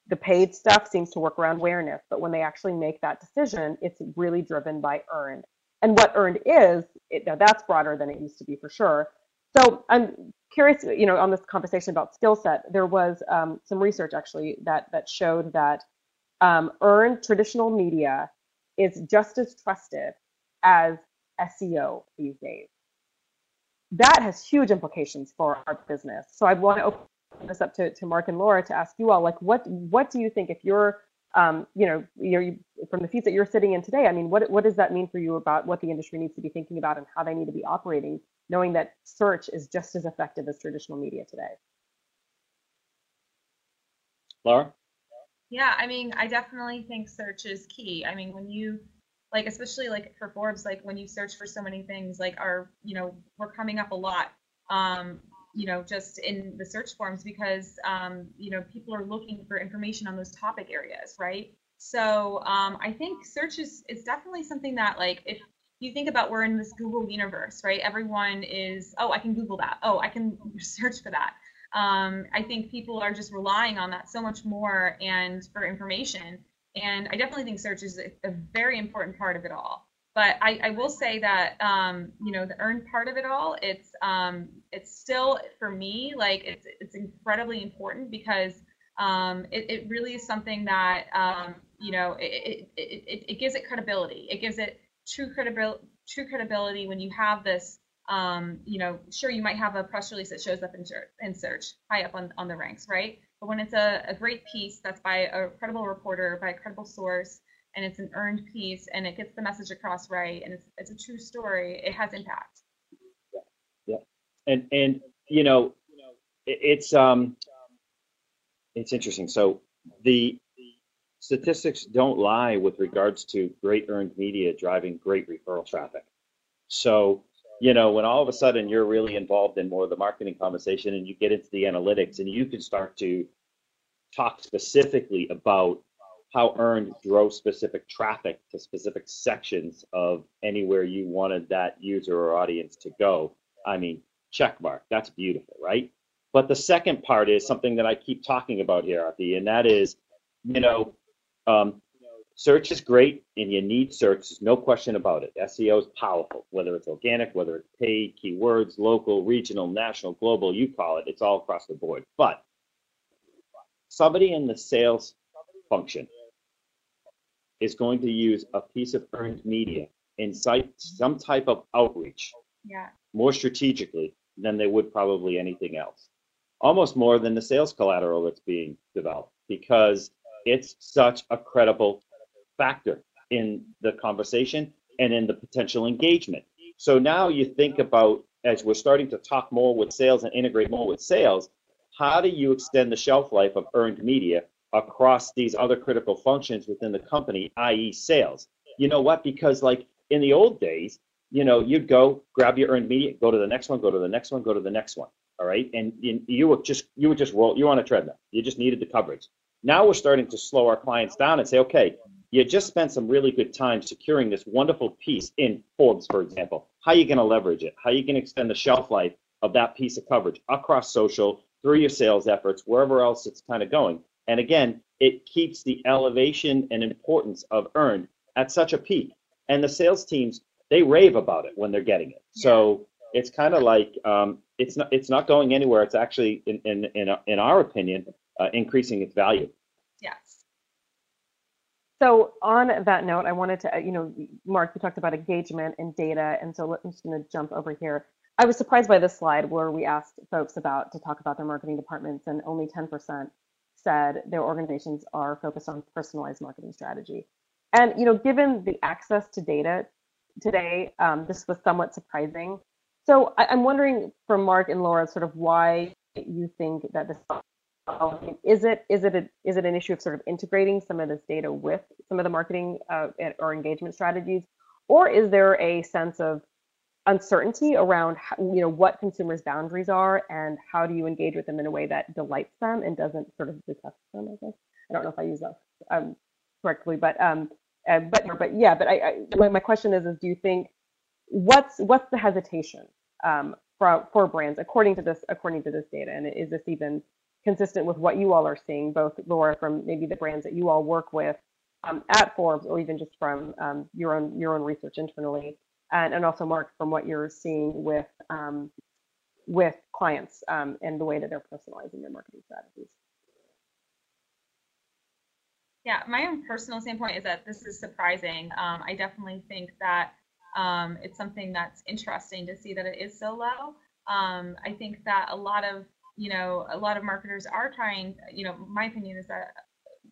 the paid stuff seems to work around awareness, but when they actually make that decision, it's really driven by earned. And what earned is, it, now that's broader than it used to be for sure. So I'm curious, you know, on this conversation about skill set, there was um, some research actually that that showed that um, earned traditional media is just as trusted as SEO these days. That has huge implications for our business. So I want to open this up to, to Mark and Laura to ask you all, like, what what do you think if you're, um, you know, you're from the seats that you're sitting in today? I mean, what what does that mean for you about what the industry needs to be thinking about and how they need to be operating, knowing that search is just as effective as traditional media today? Laura? Yeah, I mean, I definitely think search is key. I mean, when you like especially like for Forbes, like when you search for so many things, like our, you know, we're coming up a lot. Um, you know, just in the search forms because um, you know, people are looking for information on those topic areas, right? So um, I think search is is definitely something that like if you think about we're in this Google universe, right? Everyone is, oh, I can Google that. Oh, I can search for that. Um, I think people are just relying on that so much more and for information. And I definitely think search is a, a very important part of it all. But I, I will say that um, you know the earned part of it all, it's um, it's still for me like it's it's incredibly important because um, it, it really is something that um, you know it, it, it, it gives it credibility. It gives it true credibility true credibility when you have this um, you know, sure you might have a press release that shows up in, in search high up on, on the ranks, right? But when it's a, a great piece that's by a credible reporter, by a credible source, and it's an earned piece and it gets the message across right and it's, it's a true story, it has impact. Yeah. Yeah. And, and, you know, it's, um, it's interesting. So the statistics don't lie with regards to great earned media driving great referral traffic. So you know, when all of a sudden you're really involved in more of the marketing conversation and you get into the analytics and you can start to talk specifically about how earned drove specific traffic to specific sections of anywhere you wanted that user or audience to go. I mean, check mark. That's beautiful, right? But the second part is something that I keep talking about here, Aarti, and that is, you know, um, Search is great and you need search, no question about it. SEO is powerful, whether it's organic, whether it's paid, keywords, local, regional, national, global, you call it, it's all across the board. But somebody in the sales function is going to use a piece of earned media in some type of outreach yeah. more strategically than they would probably anything else. Almost more than the sales collateral that's being developed because it's such a credible factor in the conversation and in the potential engagement. So now you think about as we're starting to talk more with sales and integrate more with sales, how do you extend the shelf life of earned media across these other critical functions within the company, i.e., sales? You know what? Because like in the old days, you know, you'd go grab your earned media, go to the next one, go to the next one, go to the next one. All right, and, you would just you would just roll. You're on a treadmill. You just needed the coverage. Now we're starting to slow our clients down and say, okay, you just spent some really good time securing this wonderful piece in Forbes, for example. How are you going to leverage it? How are you going to extend the shelf life of that piece of coverage across social, through your sales efforts, wherever else it's kind of going? And again, it keeps the elevation and importance of earned at such a peak. And the sales teams, they rave about it when they're getting it. So it's kind of like um, it's not it's not going anywhere. It's actually, in in in, in our opinion, uh, increasing its value. So on that note, I wanted to, you know, Mark, you talked about engagement and data, and so I'm just going to jump over here. I was surprised by this slide where we asked folks about to talk about their marketing departments, and only 10% said their organizations are focused on personalized marketing strategy. And you know, given the access to data today, um, this was somewhat surprising. So I, I'm wondering from Mark and Laura, sort of why you think that this is it is it a, is it an issue of sort of integrating some of this data with some of the marketing uh, or engagement strategies, or is there a sense of uncertainty around how, you know what consumers' boundaries are and how do you engage with them in a way that delights them and doesn't sort of disgust them? I guess I don't know if I use that um, correctly, but um, uh, but but yeah, but I, I my, my question is is do you think what's what's the hesitation um, for for brands according to this according to this data and is this even consistent with what you all are seeing, both Laura from maybe the brands that you all work with um, at Forbes, or even just from um, your own your own research internally, and, and also Mark from what you're seeing with um, with clients um, and the way that they're personalizing their marketing strategies. Yeah, my own personal standpoint is that this is surprising. Um, I definitely think that um, it's something that's interesting to see that it is so low. I think that a lot of you know a lot of marketers are trying. You know, my opinion is that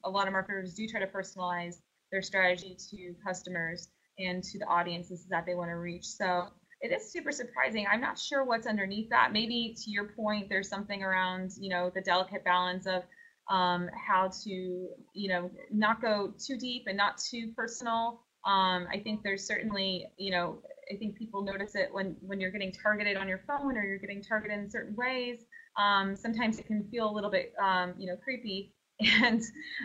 a lot of marketers do try to personalize their strategy to customers and to the audiences that they want to reach. So it is super surprising. I'm not sure what's underneath that. Maybe to your point, there's something around, you know, the delicate balance of um, how to, you know, not go too deep and not too personal. Um, I think there's certainly, you know, I think people notice it when when you're getting targeted on your phone or you're getting targeted in certain ways. Um, sometimes it can feel a little bit, um, you know, creepy. And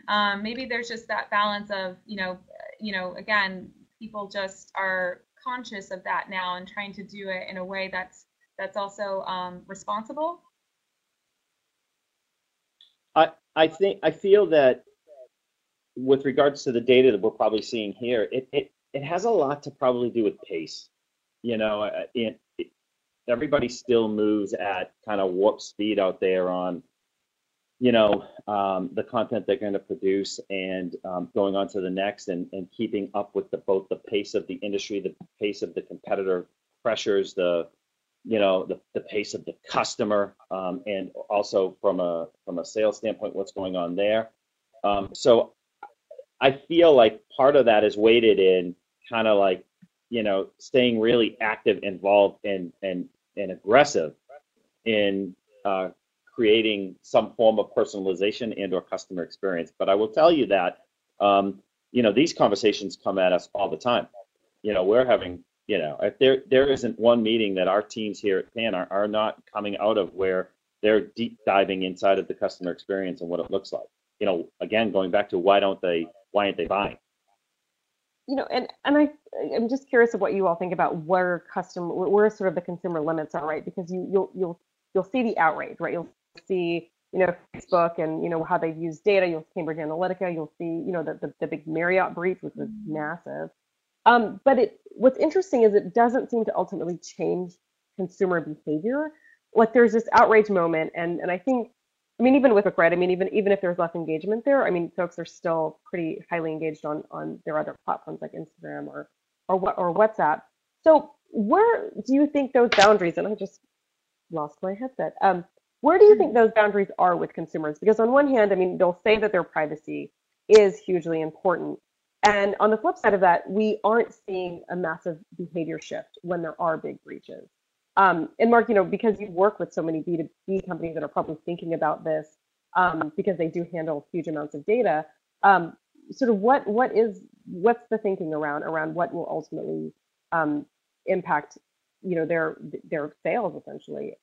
um, maybe there's just that balance of, you know, you know, again, people just are conscious of that now and trying to do it in a way that's that's also um, responsible? I I think I feel that with regards to the data that we're probably seeing here, it it, it has a lot to probably do with pace. You know, uh, it, everybody still moves at kind of warp speed out there on you know um, the content they're going to produce and um, going on to the next and, and keeping up with the both the pace of the industry the pace of the competitor pressures the you know the, the pace of the customer um, and also from a from a sales standpoint what's going on there. Um, so i feel like part of that is weighted in kind of like you know staying really active involved and and and aggressive in uh, creating some form of personalization and or customer experience. But I will tell you that, um, you know, these conversations come at us all the time. You know, we're having, you know, if there there isn't one meeting that our teams here at PAN are, are not coming out of where they're deep diving inside of the customer experience and what it looks like. You know, again, going back to why don't they, why aren't they buying? You know, and and I I'm just curious of what you all think about where custom where sort of the consumer limits are, right? Because you you'll you'll you'll see the outrage, right? You'll see, you know, Facebook and, you know, how they've used data. You'll see Cambridge Analytica. You'll see, you know, the, the, the big Marriott breach, which was mm-hmm. massive. Um, but it, what's interesting is it doesn't seem to ultimately change consumer behavior. Like there's this outrage moment, and and I think, I mean, even with right, I mean, even even if there's less engagement there, I mean, folks are still pretty highly engaged on on their other platforms like Instagram or or what or WhatsApp. So where do you think those boundaries? And I just lost my headset. Um, where do you think those boundaries are with consumers? Because on one hand, I mean, they'll say that their privacy is hugely important. And on the flip side of that, we aren't seeing a massive behavior shift when there are big breaches. Um, and Mark, you know, because you work with so many B2B companies that are probably thinking about this um, because they do handle huge amounts of data, um, sort of what what is what's the thinking around around what will ultimately um, impact, you know, their their sales essentially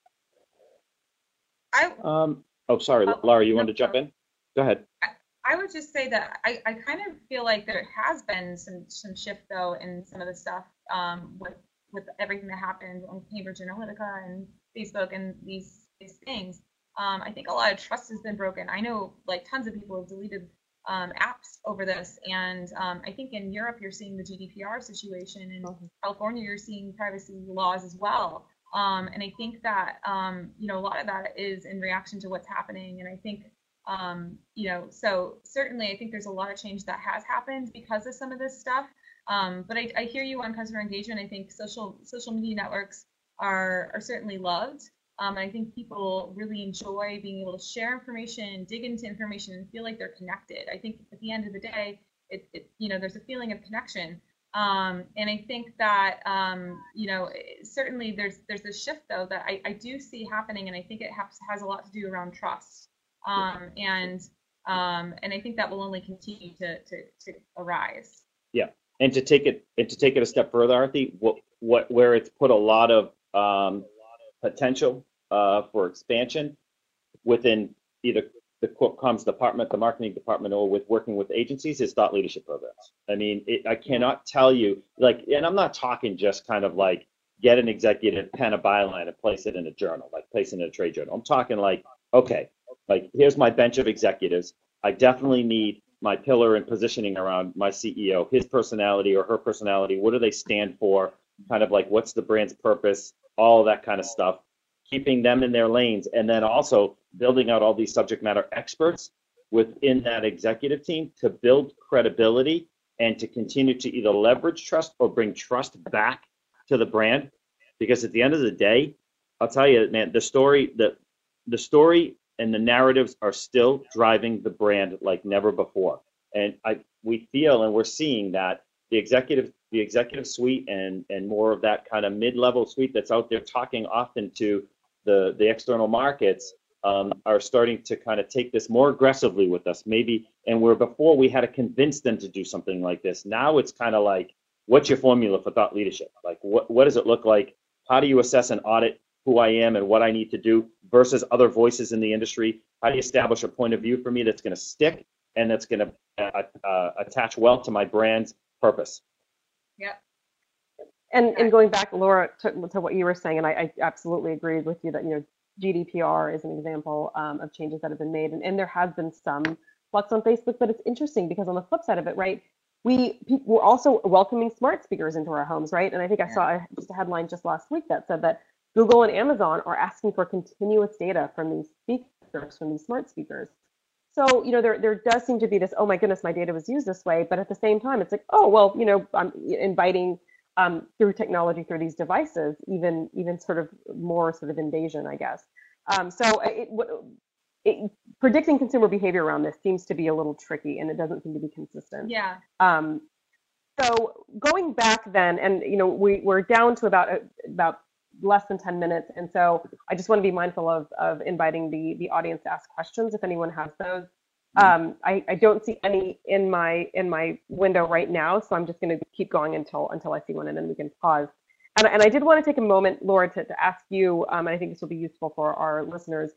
I um, oh, sorry, uh, Laura, you no, wanted to jump in? Go ahead. I, I would just say that I, I kind of feel like there has been some some shift though in some of the stuff um, with with everything that happened on Cambridge Analytica and Facebook and these these things. Um, I think a lot of trust has been broken. I know like tons of people have deleted um, apps over this, and um, I think in Europe you're seeing the GDPR situation, in mm-hmm. California you're seeing privacy laws as well. Um, and I think that, um, you know, a lot of that is in reaction to what's happening. And I think, um, you know, so certainly I think there's a lot of change that has happened because of some of this stuff. Um, but I, I, hear you on customer engagement. I think social social media networks are, are certainly loved. Um, I think people really enjoy being able to share information, dig into information, and feel like they're connected. I think at the end of the day, it, it you know, there's a feeling of connection. Um, and I think that um, you know certainly there's there's a shift though that I, I do see happening, and I think it has has a lot to do around trust, um, and um, and I think that will only continue to to, to arise. Yeah, and to take it and to take it a step further, Aarti, what what where it's put a lot of um, potential uh, for expansion within either the comms department, the marketing department, or with working with agencies is thought leadership programs. I mean, it, I cannot tell you, like, and I'm not talking just kind of like get an executive pen a byline and place it in a journal, like place it in a trade journal. I'm talking like, okay, like here's my bench of executives. I definitely need my pillar and positioning around my CEO, his personality or her personality. What do they stand for? Kind of like what's the brand's purpose? All that kind of stuff keeping them in their lanes, and then also building out all these subject matter experts within that executive team to build credibility and to continue to either leverage trust or bring trust back to the brand. Because at the end of the day, I'll tell you, man, the story, the the story and the narratives are still driving the brand like never before. And I we feel and we're seeing that the executive the executive suite and and more of that kind of mid-level suite that's out there talking often to the the external markets um, are starting to kind of take this more aggressively with us. Maybe and where before we had to convince them to do something like this now it's kind of like what's your formula for thought leadership? Like what, what does it look like? How do you assess and audit who i am and what i need to do versus other voices in the industry how do you establish a point of view for me that's going to stick and that's going to uh, uh, attach well to my brand's purpose Yep. And and going back, Laura, to, to what you were saying, and I, I absolutely agreed with you that you know GDPR is an example um, of changes that have been made, and, and there has been some flux on Facebook, but it's interesting because on the flip side of it, right, we we're also welcoming smart speakers into our homes, right? And I think I saw a, just a headline just last week that said that Google and Amazon are asking for continuous data from these speakers, from these smart speakers. So, you know, there, there does seem to be this, oh my goodness, my data was used this way. But at the same time, it's like, oh, well, you know, I'm inviting um, through technology, through these devices, even even sort of more sort of invasion, I guess. Um, so it, it, predicting consumer behavior around this seems to be a little tricky and it doesn't seem to be consistent. Yeah. Um, so going back then, and you know, we, we're down to about about less than 10 minutes. And so I just want to be mindful of, of inviting the, the audience to ask questions if anyone has those. Mm-hmm. Um, I, I don't see any in my in my window right now, so I'm just going to keep going until until I see one, and then we can pause. And, and I did want to take a moment, Laura, to, to ask you, um, and I think this will be useful for our listeners,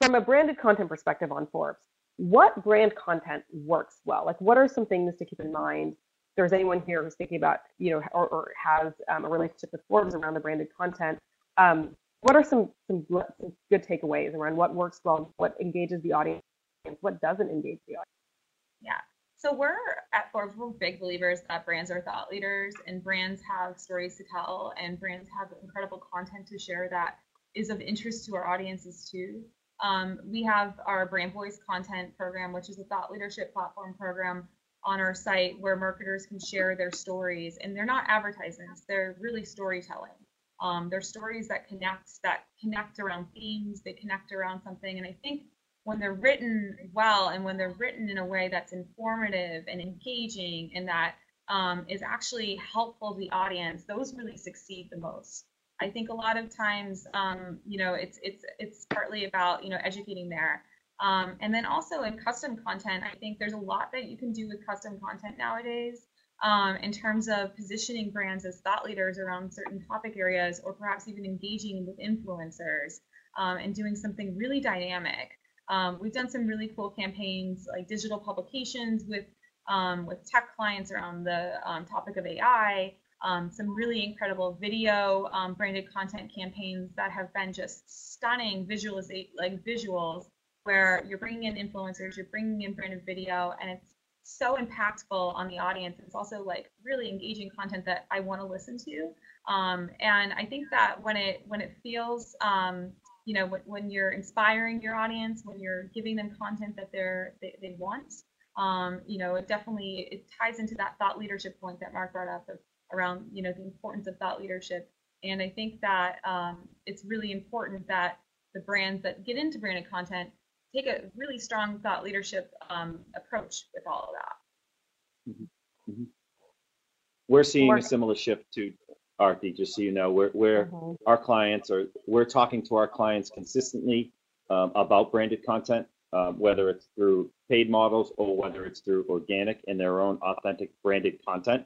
from a branded content perspective on Forbes, what brand content works well? Like, what are some things to keep in mind there's anyone here who's thinking about, you know, or, or has um, a relationship with Forbes around the branded content, um, what are some, some, good takeaways around what works well, what engages the audience, what doesn't engage the audience? Yeah. So we're at Forbes, we're big believers that brands are thought leaders and brands have stories to tell and brands have incredible content to share that is of interest to our audiences too. Um, we have our brand voice content program, which is a thought leadership platform program on our site where marketers can share their stories and they're not advertisements they're really storytelling. Um, they're stories that connect that connect around themes they connect around something and i think when they're written well and when they're written in a way that's informative and engaging and that um, is actually helpful to the audience those really succeed the most. I think a lot of times um, you know it's it's it's partly about you know educating there um, and then also in custom content, I think there's a lot that you can do with custom content nowadays um, in terms of positioning brands as thought leaders around certain topic areas, or perhaps even engaging with influencers um, and doing something really dynamic. Um, we've done some really cool campaigns like digital publications with um, with tech clients around the um, topic of AI. some really incredible video branded content campaigns that have been just stunning visualization like visuals where you're bringing in influencers, you're bringing in branded video, and it's so impactful on the audience. It's also like really engaging content that I want to listen to. Um, and I think that when it when it feels um, you know when, when, you're inspiring your audience, when you're giving them content that they're they, they want, um, you know, it definitely it ties into that thought leadership point that Mark brought up of, around you know the importance of thought leadership. And I think that um, it's really important that the brands that get into branded content take a really strong thought leadership um, approach with all of that. Mm-hmm. Mm-hmm. We're seeing a similar shift to Aarti, just so you know, where, where mm-hmm. our clients are, we're talking to our clients consistently um, about branded content, um, whether it's through paid models or whether it's through organic and their own authentic branded content.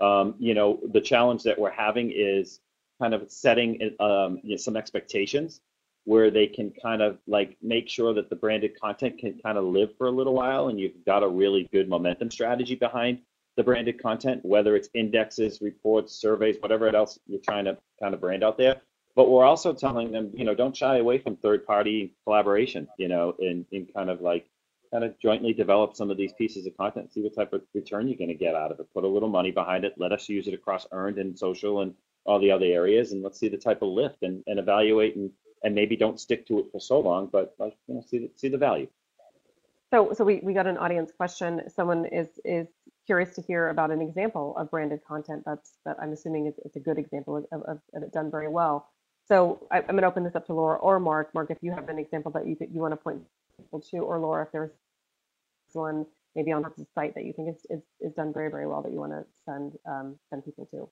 Um, you know, the challenge that we're having is kind of setting um, you know, some expectations where they can kind of like make sure that the branded content can kind of live for a little while and you've got a really good momentum strategy behind the branded content, whether it's indexes, reports, surveys, whatever else you're trying to kind of brand out there. But we're also telling them, you know, don't shy away from third party collaboration, you know, in, in kind of like kind of jointly develop some of these pieces of content, see what type of return you're going to get out of it. Put a little money behind it. Let us use it across earned and social and all the other areas, and let's see the type of lift and, and evaluate and and maybe don't stick to it for so long, but like, you know, see the, see the value. So, so we, we got an audience question. Someone is is curious to hear about an example of branded content that's that I'm assuming is, it's a good example of, of, of it done very well. So I, am going to open this up to Laura or Mark. Mark, if you have an example that you you want to point people to, or Laura, if there's one maybe on the site that you think is, is, is done very very well that you want to send um, send people to.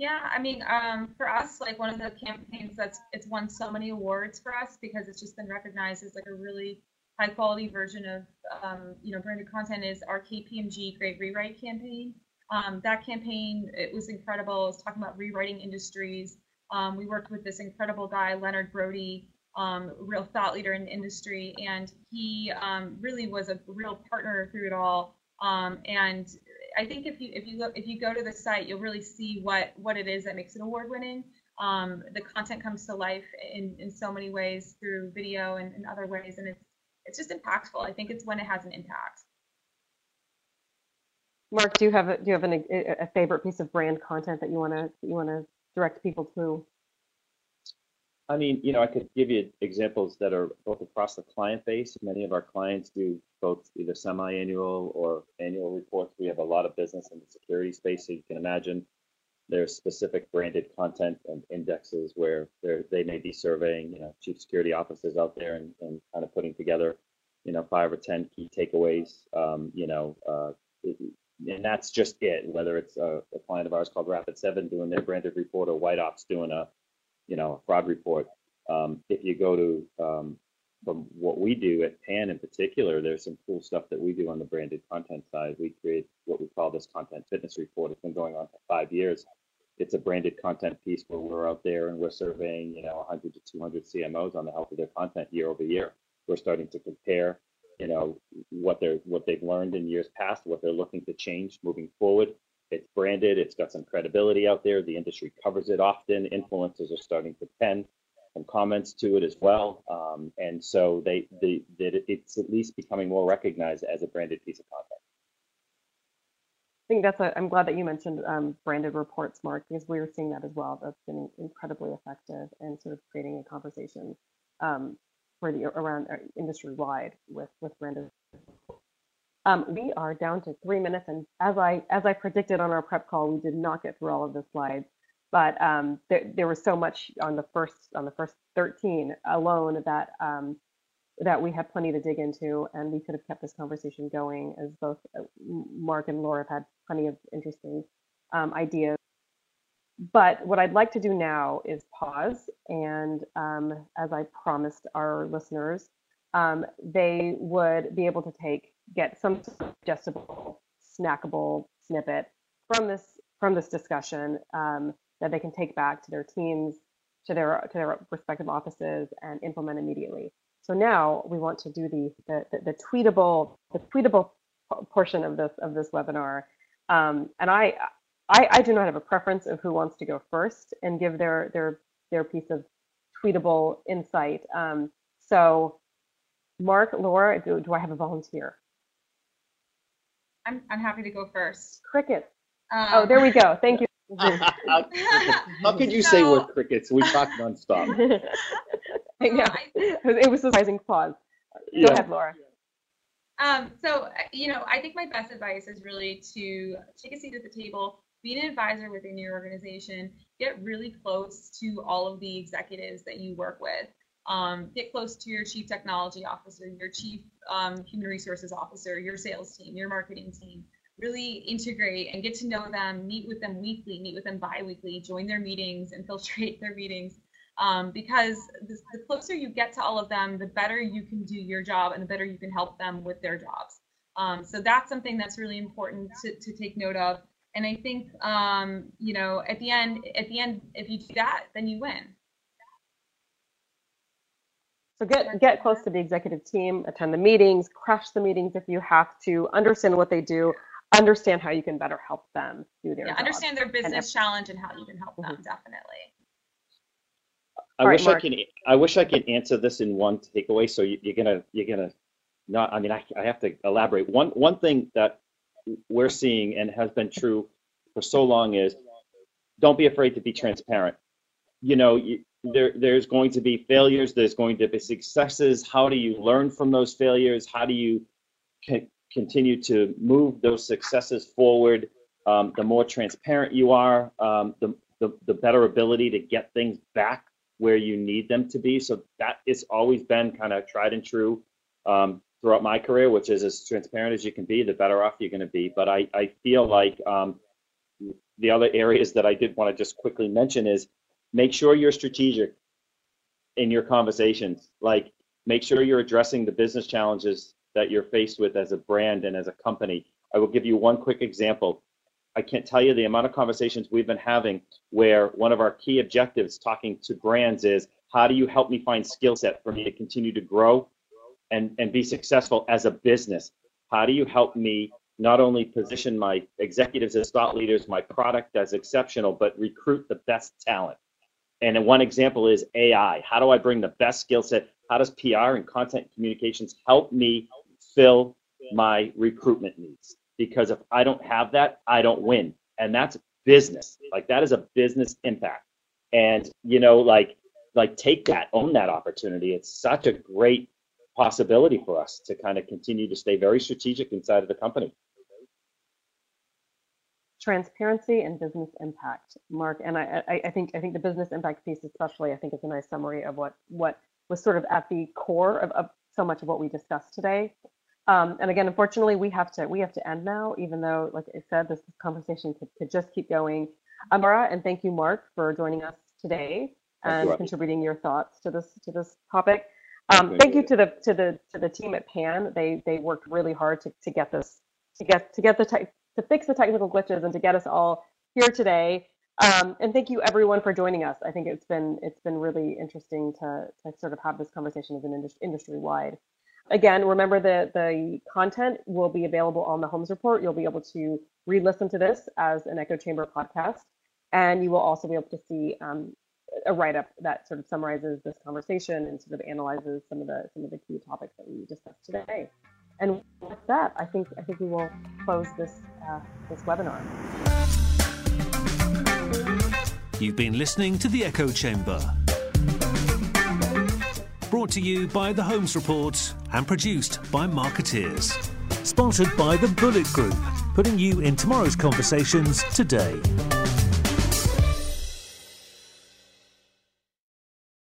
Yeah, I mean, um, for us, like one of the campaigns that's it's won so many awards for us because it's just been recognized as like a really high quality version of um, you know branded content is our KPMG Great Rewrite campaign. Um, that campaign it was incredible. It was talking about rewriting industries. Um, we worked with this incredible guy Leonard Brody, um, real thought leader in the industry, and he um, really was a real partner through it all. Um, and I think if you if you look if you go to the site, you'll really see what what it is that makes it award winning. Um, the content comes to life in, in so many ways through video and, and other ways, and it's it's just impactful. I think it's when it has an impact. Mark, do you have a, do you have an, a favorite piece of brand content that you want to you want to direct people to? I mean, you know, I could give you examples that are both across the client base. Many of our clients do both either semi-annual or annual reports. We have a lot of business in the security space, so you can imagine there's specific branded content and indexes where they may be surveying, you know, chief security officers out there and, and kind of putting together, you know, five or 10 key takeaways, um, you know, uh, and that's just it, whether it's a, a, client of ours called Rapid7 doing their branded report or White Ops doing a, you know, fraud report. Um, if you go to, um, from what we do at PAN in particular, there's some cool stuff that we do on the branded content side. We create what we call this content fitness report. It's been going on for five years it's a branded content piece where we're out there and we're surveying, you know, 100 to 200 CMOs on the health of their content year over year. We're starting to compare, you know, what they're what they've learned in years past, what they're looking to change moving forward. It's branded. It's got some credibility out there. The industry covers it often. Influencers are starting to pen some comments to it as well, um, and so they, it's at least becoming more recognized as a branded piece of content I think that's a, I'm glad that you mentioned um, branded reports, Mark, because we were seeing that as well. That's been incredibly effective in sort of creating a conversation um, for the around uh, industry wide with with branded. Um, we are down to three minutes, and as I as I predicted on our prep call, we did not get through all of the slides, but um, there, there was so much on the first on the first 13 alone that um, that we had plenty to dig into, and we could have kept this conversation going as both uh, Mark and Laura have had plenty of interesting um, ideas. But what I'd like to do now is pause, and um, as I promised our listeners, um, they would be able to take get some digestible, snackable snippet from this from this discussion um, that they can take back to their teams, to their to their respective offices, and implement immediately. So now we want to do the, the, the, the tweetable, the tweetable portion of this, of this webinar. Um, and I, I, I do not have a preference of who wants to go first and give their, their, their piece of tweetable insight. Um, so Mark, Laura, do, do I have a volunteer? I'm, I'm happy to go first. Crickets. Um, oh, there we go. Thank you. how, could you so, say we're crickets? We talk nonstop. I know. It was a surprising pause. Go yeah. ahead, Laura. Um, so, you know, I think my best advice is really to take a seat at the table, be an advisor within your organization, get really close to all of the executives that you work with. Um, get close to your chief technology officer, your chief um, human resources officer, your sales team, your marketing team. Really integrate and get to know them, meet with them weekly, meet with them bi-weekly, join their meetings, infiltrate their meetings um, because the, the closer you get to all of them, the better you can do your job and the better you can help them with their jobs. Um, so that's something that's really important to, to take note of. And I think, um, you know, at the end, at the end, if you do that, then you win. So get get close to the executive team, attend the meetings, crush the meetings if you have to, understand what they do, understand how you can better help them do their yeah, job. Understand their business challenge and how you can help them, mm-hmm. definitely. I wish I can. I wish I could answer this in one takeaway. So you, are gonna you're gonna not. I mean, I, I have to elaborate. One one thing that we're seeing and has been true for so long is don't be afraid to be transparent. You know, you, there there's going to be failures. There's going to be successes. How do you learn from those failures? How do you continue to move those successes forward. Um, the more transparent you are, um, the, the, the better ability to get things back where you need them to be. So that has always been kind of tried and true um, throughout my career, which is as transparent as you can be, the better off you're going to be. But I, I feel like um, the other areas that I did want to just quickly mention is make sure you're strategic in your conversations. Like make sure you're addressing the business challenges that you're faced with as a brand and as a company. I will give you one quick example. I can't tell you the amount of conversations we've been having where one of our key objectives talking to brands is how do you help me find skill set for me to continue to grow and, and be successful as a business? How do you help me not only position my executives as thought leaders, my product as exceptional, but recruit the best talent? And one example is AI. How do I bring the best skill set? How does PR and content communications help me fill my recruitment needs? Because if I don't have that, I don't win. And that's business. Like that is a business impact. And you know, like like take that, own that opportunity. It's such a great possibility for us to kind of continue to stay very strategic inside of the company transparency and business impact mark and I, I, think i think the business impact piece especially i think is a nice summary of what what was sort of at the core of, of so much of what we discussed today um, and again unfortunately we have to we have to end now even though like i said this conversation could, could just keep going amara and thank you mark for joining us today and you, contributing your thoughts to this to this topic um, thank you to the to the to the team at PAN they they worked really hard to, to get this to get to get the type to fix the technical glitches and to get us all here today. Um, and thank you everyone for joining us. I think it's been it's been really interesting to, to sort of have this conversation as an industry, industry wide. Again, remember that the content will be available on the Holmes Report. You'll be able to re-listen to this as an Echo Chamber podcast, and you will also be able to see um, a write-up that sort of summarizes this conversation and sort of analyzes some of the some of the key topics that we discussed today. And with that, I think I think we will close this uh, this webinar. You've been listening to the Echo Chamber. Brought to you by the Holmes Report and produced by Markettiers. Sponsored by the Bullet Group, putting you in tomorrow's conversations today.